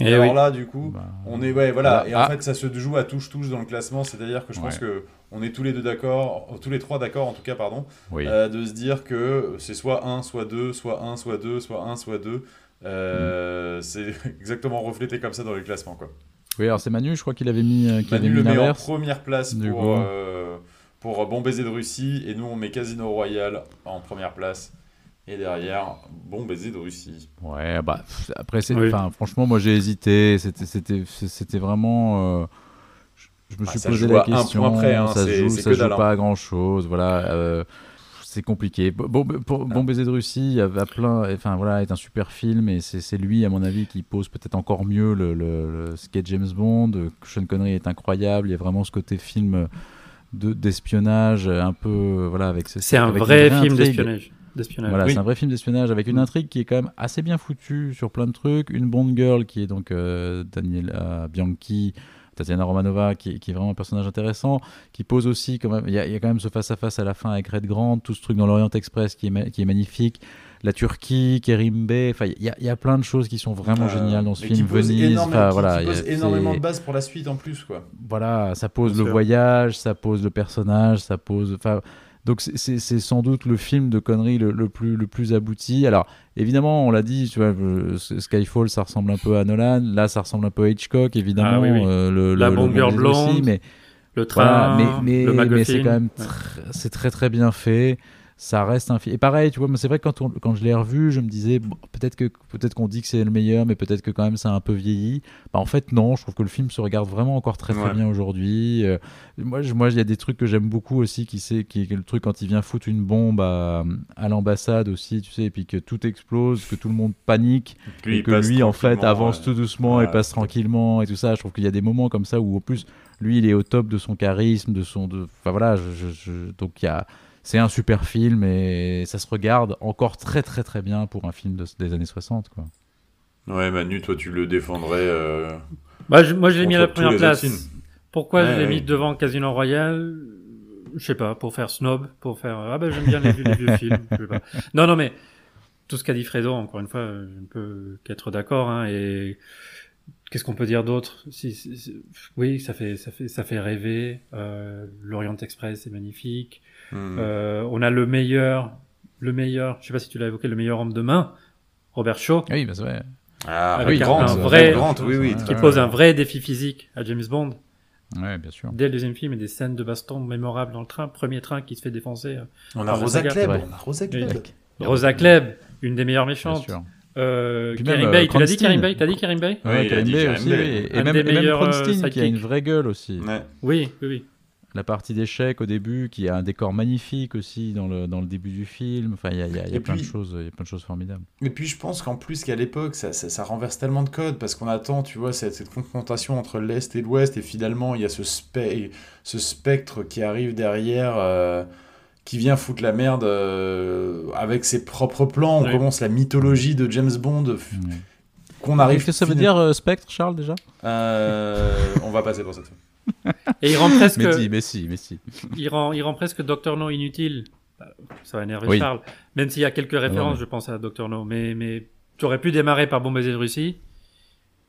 Et, alors là, du coup, bah, on est ouais, voilà. Bah, et en ah. fait, ça se joue à touche-touche dans le classement. C'est-à-dire que je pense que on est tous les deux d'accord, tous les trois d'accord en tout cas, pardon, euh, de se dire que c'est soit 1, soit 2, soit 1, soit 2, soit 1, soit 2. Euh, mm. C'est exactement reflété comme ça dans le classement, quoi. Oui, alors c'est Manu, je crois qu'il avait mis. Euh, Manu le met en première place pour, pour Bon Baiser de Russie, et nous on met Casino Royal en première place. Et derrière, bon baiser de Russie. Ouais, bah après, c'est, franchement, moi j'ai hésité. C'était, c'était, c'était vraiment. Euh, je, me bah, suis posé la question. Après, hein, ça joue, ça joue pas à grand chose. Voilà. Euh, c'est compliqué. Bon, pour, bon baiser de Russie, il y a plein, enfin voilà, est un super film et c'est lui, à mon avis, qui pose peut-être encore mieux le, le, ce qu'est James Bond. Sean Connery est incroyable. Il y a vraiment ce côté film de d'espionnage, un peu voilà avec. C'est un vrai film d'espionnage. Voilà, c'est un vrai film d'espionnage avec une intrigue qui est quand même assez bien foutue sur plein de trucs. Une Bond Girl qui est donc euh, Daniela Bianchi, Tatiana Romanova, qui, qui, est vraiment un personnage intéressant, qui pose aussi quand même. Il y, a quand même ce face-à-face à, la fin avec Red Grant, tout ce truc dans l'Orient Express qui est, qui est magnifique. La Turquie, Kerim Bey, enfin, il y, a plein de choses qui sont vraiment géniales dans ce film. Venise, voilà, qui pose énormément de bases pour la suite en plus, quoi. Voilà, ça pose le voyage, ça pose le personnage, ça pose. Enfin, donc c'est sans doute le film de conneries le, plus, le plus abouti. Alors évidemment, on l'a dit, tu vois, euh, Skyfall, ça ressemble un peu à Nolan. Là, ça ressemble un peu à Hitchcock, évidemment. Ah euh, le, La blonde, mais le train, mais, mais, mais c'est quand même c'est très très bien fait ça reste un film. Et pareil, tu vois, c'est vrai que quand, quand je l'ai revu, je me disais, peut-être que peut-être qu'on dit que c'est le meilleur, mais peut-être que quand même ça a un peu vieilli. Bah, en fait, non, je trouve que le film se regarde vraiment encore très très bien aujourd'hui. Euh, moi, moi, il y a des trucs que j'aime beaucoup aussi, qui c'est qui est le truc quand il vient foutre une bombe à, à l'ambassade aussi, tu sais, et puis que tout explose, que tout le monde panique, et que lui, en fait, avance tout doucement et passe tranquillement et tout ça. Je trouve qu'il y a des moments comme ça où, en plus, lui, il est au top de son charisme, de son. Enfin voilà, je, donc il y a c'est un super film et ça se regarde encore très très très bien pour un film des années 60 quoi. Ouais Manu, toi tu le défendrais euh, bah, Moi je l'ai mis à la première place. Pourquoi je l'ai mis devant Casino Royale? Je sais pas, pour faire snob, pour faire ah ben j'aime bien les, vieux films. Non non mais tout ce qu'a dit Fredo, encore une fois, je ne peux qu'être d'accord hein, et Qu'est-ce qu'on peut dire d'autre? Oui, ça fait, ça fait, ça fait rêver. Euh, L'Orient Express est magnifique. Hmm. Euh, on a le meilleur, le meilleur. Je sais pas si tu l'as évoqué, le meilleur homme de main, Robert Shaw. Oui, bah c'est vrai. Ah, avec un, vrai, oui, oui, qui pose un vrai défi physique à James Bond. Ouais, bien sûr. Dès le deuxième film, il y a des scènes de baston mémorables dans le train. Premier train qui se fait défoncer. Euh, on a Rosa Klebb. On a Rosa Klebb. Rosa Klebb, une des meilleures méchantes. Bien sûr. Euh, Karim Bay, tu l'as dit Karim Bay T'as dit Karim Bay Oui, Karim Bay aussi. Et, même, et même Pronstein, qui a une vraie gueule aussi. Oui, oui, oui. La partie d'échecs au début, qui a un décor magnifique aussi dans le, dans le début du film. Enfin, il y a, y a, y a plein, de choses, y a plein de choses formidables. Et puis, je pense qu'en plus qu'à l'époque, ça, ça, renverse tellement de codes parce qu'on attend, tu vois, cette, cette confrontation entre l'Est et l'Ouest. Et finalement, il y a ce, ce spectre qui arrive derrière. Euh, qui vient foutre la merde euh, avec ses propres plans. On commence la mythologie de James Bond. Qu'on arrive. Qu'est-ce que ça veut dire euh, Spectre, Charles, déjà? On va passer pour cette fois. Et il rend presque. mais si, mais si, Il rend, il rend presque Doctor No inutile. Ça va énerver Charles. Même s'il y a quelques références, je pense à Doctor No. Mais, mais tu aurais pu démarrer par Bon baiser de Russie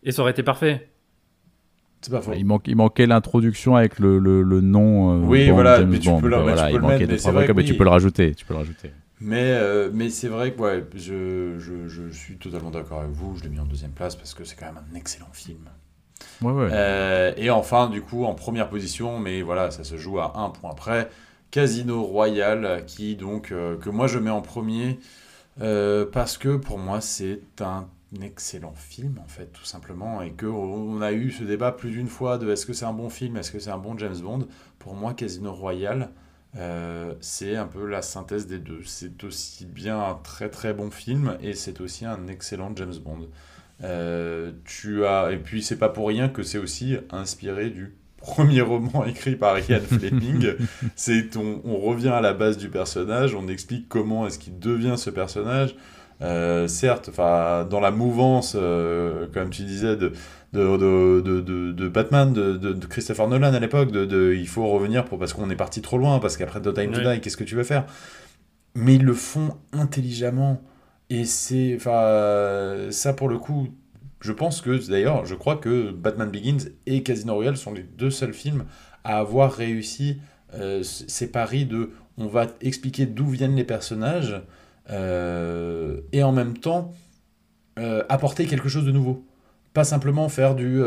et ça aurait été parfait. C'est pas faux. Il, manque, il manquait l'introduction avec le, le, le nom. Euh, oui, voilà, mais tu peux, le, voilà, il manquait mais, vrai mais tu peux le rajouter. Tu peux le rajouter. Mais, euh, mais c'est vrai que ouais, je, je, je suis totalement d'accord avec vous. Je l'ai mis en deuxième place parce que c'est quand même un excellent film. Euh, et enfin, du coup, en première position, mais voilà, ça se joue à un point près, Casino Royale, qui donc, euh, que moi je mets en premier, euh, parce que pour moi c'est un excellent film, en fait, tout simplement, et qu'on a eu ce débat plus d'une fois de est-ce que c'est un bon film, est-ce que c'est un bon James Bond. Pour moi, Casino Royale, c'est un peu la synthèse des deux. C'est aussi bien un très très bon film, et c'est aussi un excellent James Bond. Euh, tu as et puis c'est pas pour rien que c'est aussi inspiré du premier roman écrit par Ian Fleming. c'est on, on, revient à la base du personnage, on explique comment est-ce qu'il devient ce personnage. Euh, certes, enfin dans la mouvance, euh, comme tu disais, de de, de, de, de Batman, de, Christopher Nolan à l'époque, de, il faut revenir pour parce qu'on est parti trop loin, parce qu'après The Time to Die, qu'est-ce que tu veux faire? Mais ils le font intelligemment. Et c'est. Enfin, ça pour le coup, je pense que, d'ailleurs, je crois que Batman Begins et Casino Royale sont les deux seuls films à avoir réussi euh, ces paris de. On va expliquer d'où viennent les personnages euh, et en même temps euh, apporter quelque chose de nouveau. Pas simplement faire du.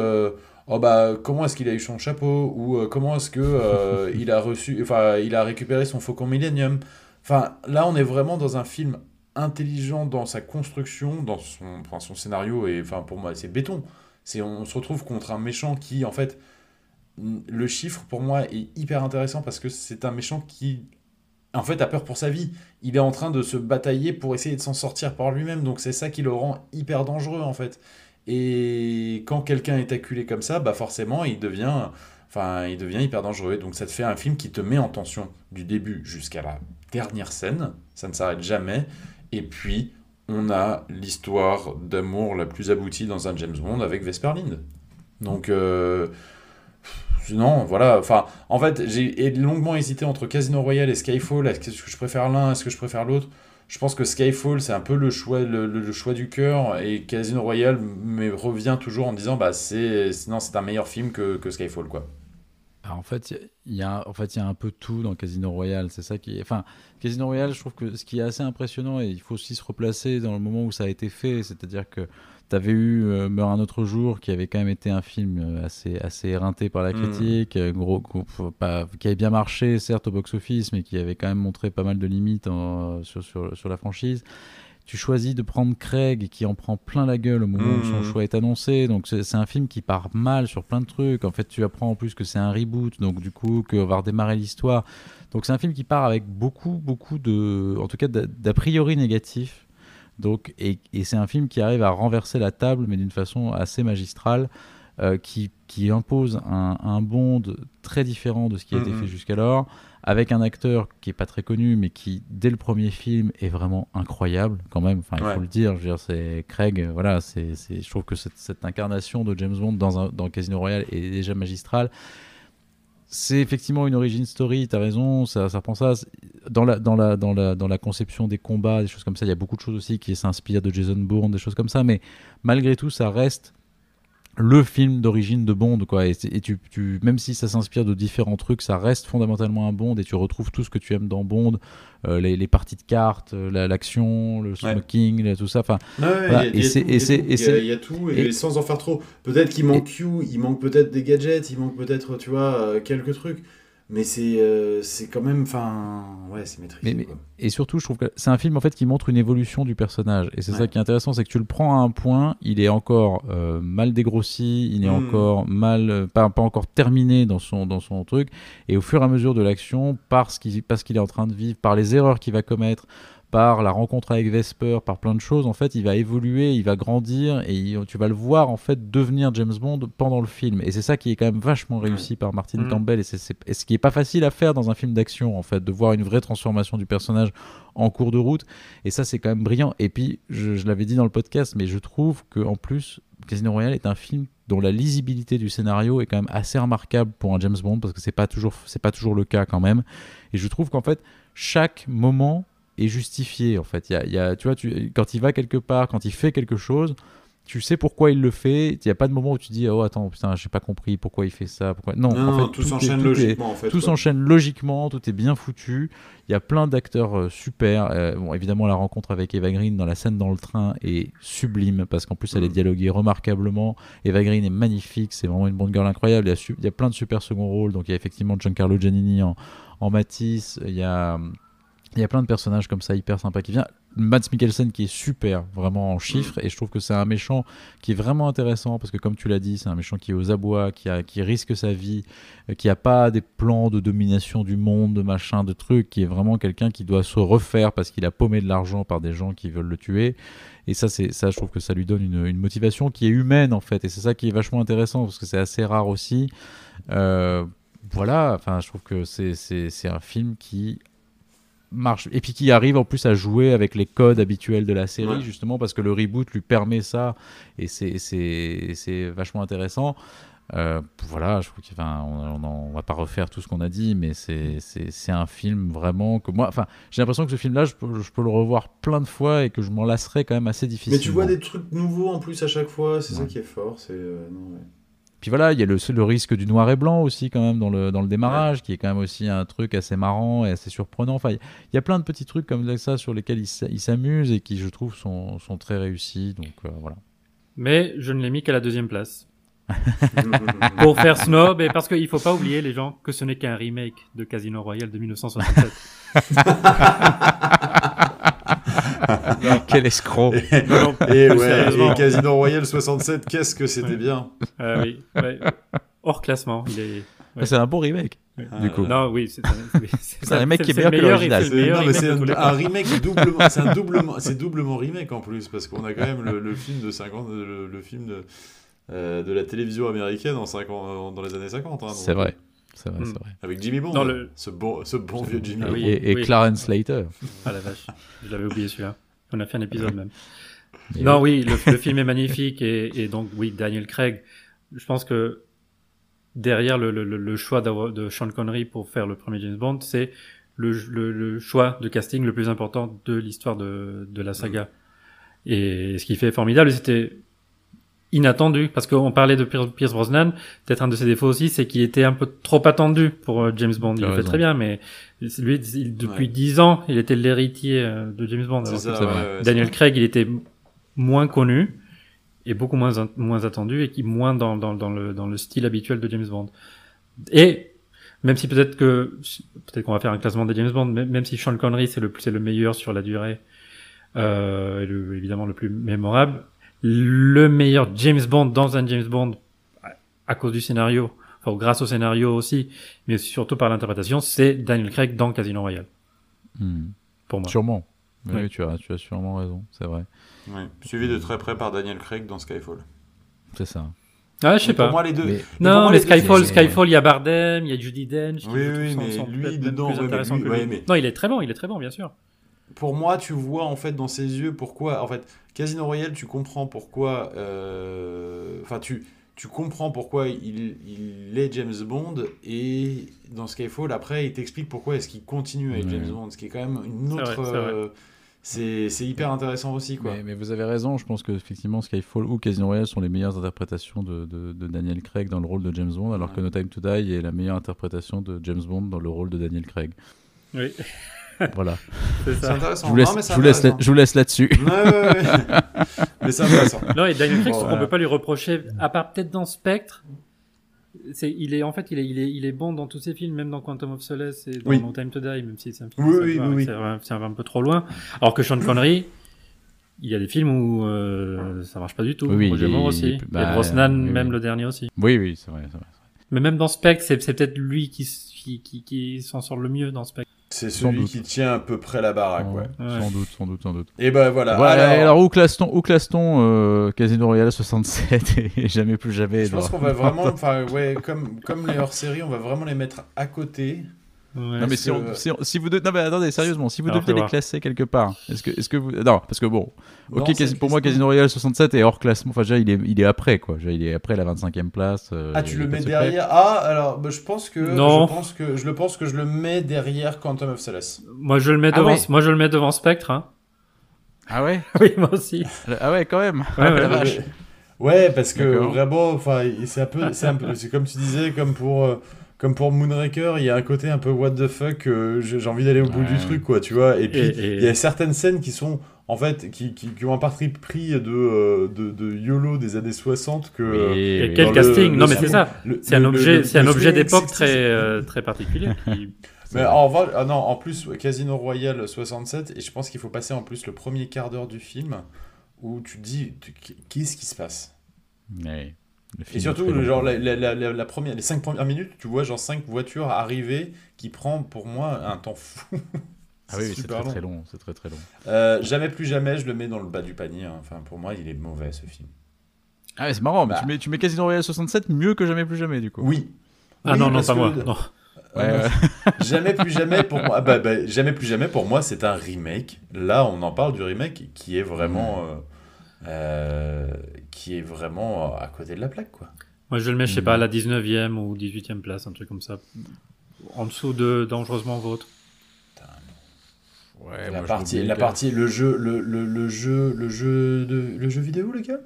oh bah comment est-ce qu'il a eu son chapeau ou comment est-ce que il a reçu enfin il a récupéré son faucon Millennium enfin là on est vraiment dans un film intelligent dans sa construction, dans son, scénario, et enfin pour moi c'est béton. C'est on se retrouve contre un méchant qui en fait le chiffre pour moi est hyper intéressant parce que c'est un méchant qui en fait a peur pour sa vie. Il est en train de se batailler pour essayer de s'en sortir par lui-même, donc c'est ça qui le rend hyper dangereux en fait. Et quand quelqu'un est acculé comme ça, bah forcément il devient enfin il devient hyper dangereux. Donc ça te fait un film qui te met en tension du début jusqu'à la dernière scène, ça ne s'arrête jamais et puis, on a l'histoire d'amour la plus aboutie dans un James Bond avec Vesper Lind. Donc, euh, non, voilà. Enfin, en fait, j'ai longuement hésité entre Casino Royale et Skyfall. Est-ce que je préfère l'un Est-ce que je préfère l'autre? Je pense que Skyfall, c'est un peu le choix, le, choix du cœur. Et Casino Royale me revient toujours en disant, bah, c'est, c'est un meilleur film que, que Skyfall, quoi en fait, il y a en fait il y a un peu tout dans Casino Royale. C'est ça qui, enfin, Casino Royale, je trouve que ce qui est assez impressionnant et il faut aussi se replacer dans le moment où ça a été fait, c'est-à-dire que tu avais eu euh, Meurt un autre jour, qui avait quand même été un film euh, assez assez éreinté par la hmm. critique, euh, gros, pas, qui avait bien marché certes au box-office, mais qui avait quand même montré pas mal de limites sur, sur, sur la franchise tu choisis de prendre Craig qui en prend plein la gueule au moment où son mmh. choix est annoncé. Donc c'est un film qui part mal sur plein de trucs. En fait, tu apprends en plus que c'est un reboot, donc du coup qu'on va redémarrer l'histoire. Donc c'est un film qui part avec beaucoup, beaucoup de, en tout cas d'a priori négatif. Donc et, et c'est un film qui arrive à renverser la table, mais d'une façon assez magistrale. Euh, qui, qui, impose un, un bond très différent de ce qui a été mmh, fait mmh. jusqu'alors, avec un acteur qui est pas très connu, mais qui, dès le premier film, est vraiment incroyable quand même. Enfin, il faut le dire. Je veux dire, c'est Craig. Voilà, c'est, je trouve que cette, cette, incarnation de James Bond dans, un, dans Casino Royale est déjà magistrale. C'est effectivement une origin story, tu as raison, ça, ça reprend ça. Dans la, dans, la, dans, la, dans la conception des combats, des choses comme ça, il y a beaucoup de choses aussi qui s'inspirent de Jason Bourne, des choses comme ça, mais malgré tout, ça reste le film d'origine de Bond quoi. Et, tu, tu, même si ça s'inspire de différents trucs ça reste fondamentalement un Bond et tu retrouves tout ce que tu aimes dans Bond euh, les, les, parties de cartes euh, l'action le smoking tout ça. Enfin et c'est il y, a tout. et, sans en faire trop. Peut-être qu'il manque Q il manque peut-être des gadgets il manque peut-être tu vois euh, quelques trucs mais c'est euh, c'est quand même enfin ouais c'est maîtrisé et surtout je trouve que c'est un film en fait qui montre une évolution du personnage. Et c'est ça qui est intéressant c'est que tu le prends à un point il est encore euh, mal dégrossi il est hmm. encore mal euh, pas, pas encore terminé dans son dans son truc. Et au fur et à mesure de l'action parce qu'il parce qu'il est en train de vivre par les erreurs qu'il va commettre par la rencontre avec Vesper, par plein de choses, en fait, il va évoluer, il va grandir et tu vas le voir en fait devenir James Bond pendant le film. Et c'est ça qui est quand même vachement réussi par Martin mm. Campbell et, ce qui est pas facile à faire dans un film d'action en fait, de voir une vraie transformation du personnage en cours de route. Et ça, c'est quand même brillant. Et puis, je, l'avais dit dans le podcast, mais je trouve que en plus, Casino Royale est un film dont la lisibilité du scénario est quand même assez remarquable pour un James Bond parce que c'est pas toujours c'est pas toujours le cas quand même. Et je trouve qu'en fait chaque moment est justifié en fait. Il y a, tu vois, tu, quand il va quelque part, quand il fait quelque chose, tu sais pourquoi il le fait. Il n'y a pas de moment où tu dis oh attends putain j'ai pas compris pourquoi il fait ça. Pourquoi... Non, en fait, tout, s'enchaîne logiquement. en fait, tout s'enchaîne logiquement, tout est bien foutu. Il y a plein d'acteurs euh, super. Euh, bon évidemment la rencontre avec Eva Green dans la scène dans le train est sublime parce qu'en plus elle est mm. dialoguée remarquablement. Eva Green est magnifique, c'est vraiment une bonne girl incroyable. Il y, a il y a plein de super second rôles. Donc il y a effectivement Giancarlo Giannini en, en Matisse. Il y a il y a plein de personnages comme ça hyper sympas qui viennent. Mads Mikkelsen qui est super, vraiment en chiffres, et je trouve que c'est un méchant qui est vraiment intéressant parce que, comme tu l'as dit, c'est un méchant qui est aux abois, qui, a, qui risque sa vie, euh, qui a pas des plans de domination du monde, de machin, de trucs, qui est vraiment quelqu'un qui doit se refaire parce qu'il a paumé de l'argent par des gens qui veulent le tuer. Et ça, c'est ça, je trouve que ça lui donne une, une motivation qui est humaine en fait, et c'est ça qui est vachement intéressant parce que c'est assez rare aussi. Euh, voilà, enfin, je trouve que c'est un film qui marche et puis qui arrive en plus à jouer avec les codes habituels de la série justement parce que le reboot lui permet ça et c'est vachement intéressant. Euh, voilà je trouve enfin on, on, va pas refaire tout ce qu'on a dit mais c'est un film vraiment que moi enfin j'ai l'impression que ce film là je peux, je peux, le revoir plein de fois et que je m'en lasserai quand même assez difficilement mais tu vois des trucs nouveaux en plus à chaque fois c'est ça qui est fort c'est euh, puis voilà, il y a le, le, risque du noir et blanc aussi quand même dans le, dans le démarrage, qui est quand même aussi un truc assez marrant et assez surprenant. Enfin, il y, a plein de petits trucs comme ça sur lesquels il s'amuse et qui, je trouve, sont, sont très réussis. Donc euh, voilà. Mais je ne l'ai mis qu'à la deuxième place. pour faire snob et parce qu'il ne faut pas oublier les gens que ce n'est qu'un remake de Casino Royale de 1967. Quel escroc. Et, Casino Royale 67, qu'est-ce que c'était bien. Euh, oui, hors classement. C'est un bon remake. Du coup. Non, oui, c'est un, un, remake qui est meilleur que l'original. C'est un, remake doublement, c'est doublement, c'est doublement remake en plus parce qu'on a quand même le, film de 50, le, film de, euh, de la télévision américaine en 50, dans les années 50. Hein, c'est vrai. C'est vrai, c'est vrai. Avec Jimmy Bond, le... ce, bon, ce bon vieux Jimmy ah Bond. Et, Clarence Slater. Ah la vache, je l'avais oublié celui-là. On a fait un épisode même. non, oui, le, film est magnifique et, et, donc oui, Daniel Craig. Je pense que derrière le, le, le choix de Sean Connery pour faire le premier James Bond, c'est le, le, choix de casting le plus important de l'histoire de, de la saga. Mm. Et ce qui fait formidable, c'était inattendu. Parce qu'on parlait de Pierce Brosnan. Peut-être un de ses défauts aussi c'est qu'il était un peu trop attendu pour euh, James Bond. Il le fait très bien mais lui depuis dix ans il était l'héritier euh, de James Bond. Daniel Craig il était moins connu et beaucoup moins moins attendu et qui moins dans, dans, dans le dans le style habituel de James Bond. Et même si peut-être que peut-être qu'on va faire un classement de James Bond même si Sean Connery c'est le c'est le meilleur sur la durée euh, et le, évidemment le plus mémorable le meilleur James Bond dans un James Bond à cause du scénario, enfin grâce au scénario aussi, mais surtout par l'interprétation, c'est Daniel Craig dans Casino Royale. Hmm. Pour moi. Sûrement. Oui, tu, as, tu as sûrement raison, c'est vrai. Suivi de très près par Daniel Craig dans Skyfall. C'est ça. Ah, je sais pas. Pour moi, les deux. Non, mais Skyfall, Skyfall, il y a Bardem, il y a Judy Dench. Oui, oui, mais lui, dedans, Non, il est très bon, il est très bon, bien sûr pour moi, tu vois en fait dans ses yeux pourquoi. En fait, Casino Royale, tu comprends pourquoi. Euh, enfin, tu, tu comprends pourquoi il, il, est James Bond et dans Skyfall, après, il t'explique pourquoi est-ce qu'il continue avec James Bond, ce qui est quand même une autre. Euh, c'est hyper intéressant aussi. Quoi. Mais, vous avez raison, je pense que effectivement Skyfall ou Casino Royale sont les meilleures interprétations de, de, Daniel Craig dans le rôle de James Bond, alors que No Time to Die est la meilleure interprétation de James Bond dans le rôle de Daniel Craig. Oui. Voilà. C'est intéressant. Je vous laisse, je vous laisse, je vous laisse là-dessus. Ouais, ouais, ouais. mais c'est intéressant. Non, et Daniel Craig, bon, on peut pas lui reprocher, à part peut-être dans Spectre, c'est, il est en fait, il est, il est, il est bon dans tous ses films, même dans Quantum of Solace et dans No Time to Die, même si c'est un film. Oui, oui, C'est un, peu trop loin. Alors que Sean Connery, il y a des films où euh, ça marche pas du tout. Oui, Roger Moore aussi. Bah, et Brosnan, même le dernier aussi. Oui, oui, c'est vrai, vrai, Mais même dans Spectre, c'est, c'est peut-être lui qui, qui, qui, qui s'en sort le mieux dans Spectre. C'est celui qui tient à peu près la baraque, ouais. Sans doute, sans doute, sans doute. Et ben voilà. alors... où classe-t-on, où classe-t-on euh, Casino Royale 67 et jamais plus jamais Je pense qu'on va vraiment, enfin ouais, comme comme les hors-séries, on va vraiment les mettre à côté non mais si, si, vous non mais attendez sérieusement si vous deviez les classer quelque part est-ce que est-ce que vous non parce que bon ok pour moi Casino Royale 67 est hors classement. Enfin déjà il est il est après quoi. Il est après la 25e place euh, ah tu le mets derrière ah alors bah, je pense que non. je pense que je le pense que je le mets derrière Quantum of Solace. Moi je le mets ah devant moi je le mets devant Spectre hein. ah ouais oui moi aussi. Ah ouais quand même. Ouais, ouais, ouais parce que vraiment enfin c'est un peu c'est un peu c'est comme tu disais comme pour euh, comme pour Moonraker, il y a un côté un peu what the fuck, euh, j'ai envie d'aller au bout du truc, quoi, tu vois. Et puis, il y a certaines scènes qui sont, en fait, qui, qui, ont un parti pris de, euh, de, de, YOLO des années 60 que. et quel casting Non, mais c'est ça. C'est un objet, c'est un objet d'époque très, euh, très particulier. Mais en, ah non, en plus, Casino Royale 67, et je pense qu'il faut passer en plus le premier quart d'heure du film où tu te dis, qu'est-ce qui se passe? Mais... Et surtout, genre, la, la, la, première, les 5 premières minutes, tu vois genre 5 voitures arriver qui prend pour moi un temps fou. ah oui, c'est très, très long. C'est très très long. Euh, jamais plus jamais, je le mets dans le bas du panier. Hein. Enfin, pour moi, il est mauvais ce film. Ah ouais, c'est marrant, mais bah. tu mets, tu mets Casino Royale 67 mieux que jamais plus jamais du coup. Oui. Ah non, non, pas moi. Non. Euh, jamais plus jamais pour moi. Bah, bah, jamais plus jamais pour moi, c'est un remake. Là, on en parle du remake qui est vraiment. Euh, euh, qui est vraiment à côté de la plaque, quoi. Moi, je le mets, je sais pas, à la 19e ou 18e place, un truc comme ça. En dessous de Dangereusement Vôtre. Ouais, la partie, la partie, le jeu, le, le, le, jeu, le jeu de, le jeu vidéo, les gars?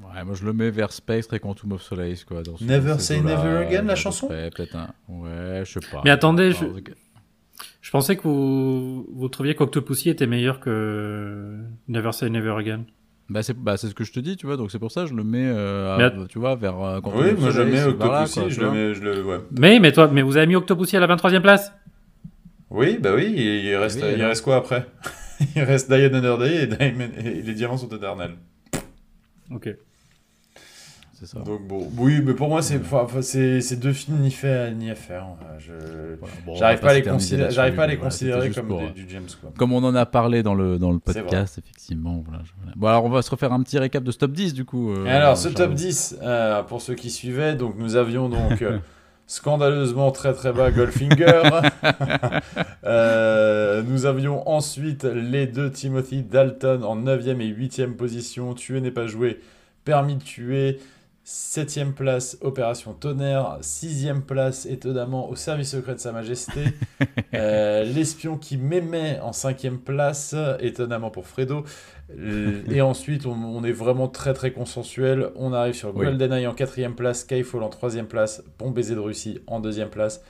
Ouais, moi je le mets vers Spectre et Quantum of Solace, quoi. Dans Never Say Never Again, la chanson? peut-être un. Ouais, je sais pas. Mais attendez, je... je pensais que vous, vous trouviez qu'Octopussy était meilleur que Never Say Never Again. Bah c'est bah, ce que je te dis, tu vois, donc c'est pour ça que je le mets, euh, tu vois, vers... Euh, oui, moi je le mets Octopussy, je le mets... Je le, ouais. Mais, mais, toi, mais vous avez mis Octopussy à la 23e place? Oui, bah oui, il reste, il reste quoi après? Il reste Die Another Day et, et les diamants sont éternels. Ok. Donc bon, oui, mais pour moi, c'est c'est deux films ni fait ni à faire. Je j'arrive pas, à les considérer, j'arrive pas à les considérer comme du James quoi. Comme on en a parlé dans le dans le podcast, effectivement. Voilà, Bon alors on va se refaire un petit récap de ce top 10 du coup. Euh, alors ce top 10, euh, pour ceux qui suivaient, donc nous avions donc euh, scandaleusement très très bas Goldfinger. nous avions ensuite les deux Timothy Dalton en 9e et 8e position. Tuer n'est pas joué, permis de tuer. Septième place, Opération Tonnerre. Sixième place, étonnamment, au service secret de Sa Majesté. Euh, l'espion qui m'aimait en cinquième place, étonnamment pour Fredo. Et ensuite, on, est vraiment très très consensuel. On arrive sur GoldenEye en quatrième place, Skyfall en troisième place, Bon baiser de Russie en deuxième place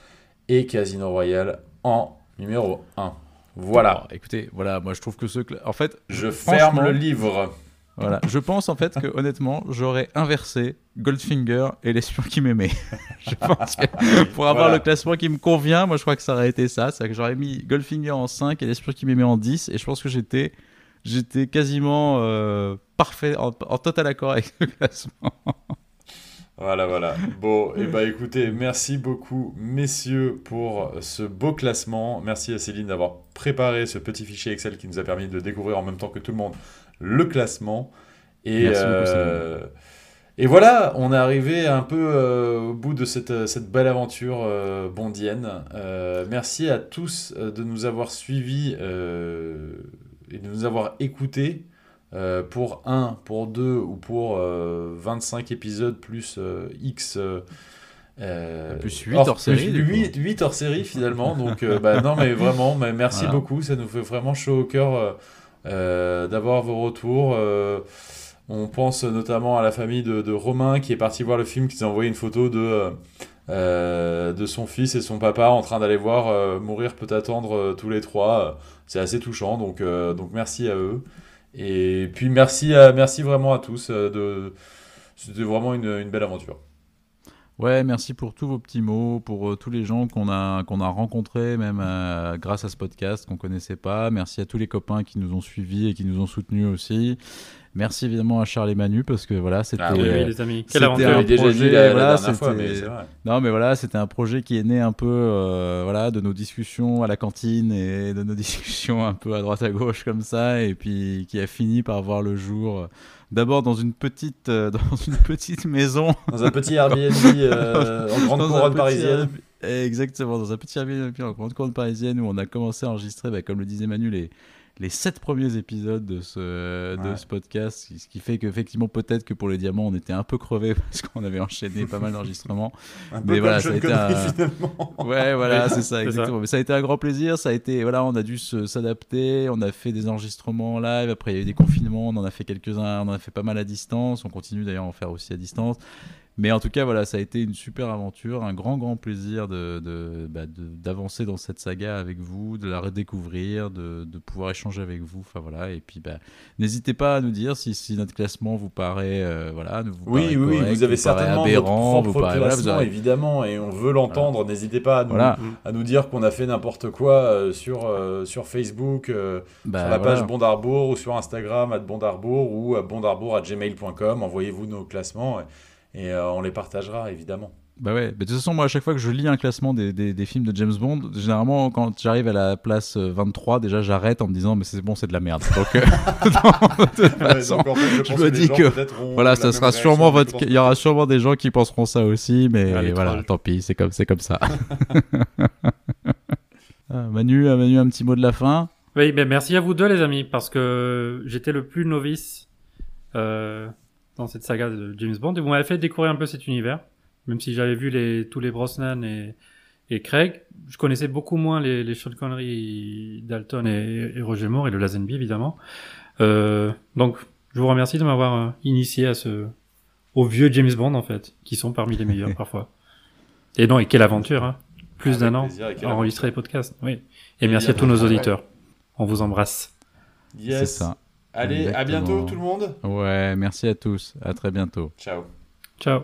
et Casino Royale en numéro 1. Voilà. écoutez, voilà, moi je trouve que ce... En fait, je ferme le livre. Voilà. Je pense en fait que honnêtement, j'aurais inversé Goldfinger et l'espion qui m'aimait. je pense que pour avoir le classement qui me convient, moi je crois que ça aurait été ça. C'est que j'aurais mis Goldfinger en 5 et l'espion qui m'aimait en 10. Et je pense que j'étais, j'étais quasiment euh, parfait, en, total accord avec le classement. Voilà, voilà. Bon, et eh bah ben, écoutez, merci beaucoup, messieurs, pour ce beau classement. Merci à Céline d'avoir préparé ce petit fichier Excel qui nous a permis de découvrir en même temps que tout le monde le classement. Et, euh, et voilà, on est arrivé un peu euh, au bout de cette, cette belle aventure euh, bondienne. merci à tous de nous avoir suivis et de nous avoir écoutés. pour un, pour deux ou pour 25 épisodes plus X. plus 8 hors, série. 8, hors série finalement. Donc, bah, non, mais vraiment, mais merci beaucoup. Ça nous fait vraiment chaud au cœur euh, d'avoir vos retours. Euh, on pense notamment à la famille de, Romain qui est parti voir le film, qui nous a envoyé une photo de, euh, de son fils et son papa en train d'aller voir Mourir peut attendre tous les trois. C'est assez touchant, donc, donc merci à eux. Et puis merci, merci vraiment à tous. de, C'était vraiment une belle aventure. Ouais, merci pour tous vos petits mots, pour euh, tous les gens qu'on a, qu'on a rencontrés, même euh, grâce à ce podcast qu'on connaissait pas. Merci à tous les copains qui nous ont suivis et qui nous ont soutenus aussi. Merci évidemment à Charles et Manu parce que voilà, c'était. Ah oui, oui, les amis. Quelle aventure. Un projet, la, voilà, fois, mais vrai. Non, mais voilà, c'était un projet qui est né un peu, euh, voilà, de nos discussions à la cantine et de nos discussions un peu à droite à gauche comme ça, et puis qui a fini par voir le jour d'abord dans une petite euh, dans une petite maison. Dans un petit Airbnb euh, en grande couronne parisienne. Exactement dans un petit Airbnb en grande couronne parisienne où on a commencé à enregistrer bah, comme le disait Manu les les sept premiers épisodes de ce, de ce podcast, ce qui fait qu'effectivement, peut-être que pour les diamants, on était un peu crevé parce qu'on avait enchaîné pas mal d'enregistrements. Mais voilà, ça a été un... Ouais, voilà, c'est ça, exactement. Mais ça a été un grand plaisir. Ça a été, voilà, on a dû s'adapter. On a fait des enregistrements en live. Après, il y a eu des confinements. On en a fait quelques-uns. On en a fait pas mal à distance. On continue d'ailleurs à en faire aussi à distance. Mais en tout cas, voilà, ça a été une super aventure, un grand, grand plaisir de, de, bah, d'avancer dans cette saga avec vous, de la redécouvrir, de, de pouvoir échanger avec vous. Enfin voilà, et puis bah, n'hésitez pas à nous dire si, si notre classement vous paraît, euh, voilà, vous oui, oui, vous avez certainement aberrant, votre propre classement, évidemment, et on veut l'entendre. N'hésitez pas à nous, à nous dire qu'on a fait n'importe quoi euh, sur, euh, sur Facebook, bah, sur la page Bondarbourg ou sur Instagram à Bondarbourg ou à bondarbourg@gmail.com. Envoyez-vous nos classements et euh, on les partagera évidemment. Bah ouais, de toute façon, moi, à chaque fois que je lis un classement des, des, films de James Bond, généralement, quand j'arrive à la place 23, euh, déjà, j'arrête en me disant, mais c'est bon, c'est de la merde. Donc, euh, de toute façon, je, me dis que, voilà, ça sera sûrement votre, il y aura sûrement des gens qui penseront ça aussi, mais voilà, tant pis, c'est comme, c'est comme ça. Ah, Manu, Manu, un petit mot de la fin. Oui, ben merci à vous deux, les amis, parce que j'étais le plus novice. Euh, dans cette saga de James Bond. Et vous m'avez fait découvrir un peu cet univers, même si j'avais vu les, tous les Brosnan et, et Craig. Je connaissais beaucoup moins les, les Sean Connery, Dalton et, Roger Moore et le Lazenby évidemment. Euh, donc, je vous remercie de m'avoir euh, initié à ce, au vieux James Bond en fait, qui sont parmi les meilleurs parfois. Et non, et quelle aventure, hein. Plus d'un an à enregistrer les podcasts. Oui. Et, merci à tous nos auditeurs. On vous embrasse. Yes. C'est ça. Allez, à bientôt tout le monde. Ouais, merci à tous. À très bientôt. Ciao. Ciao.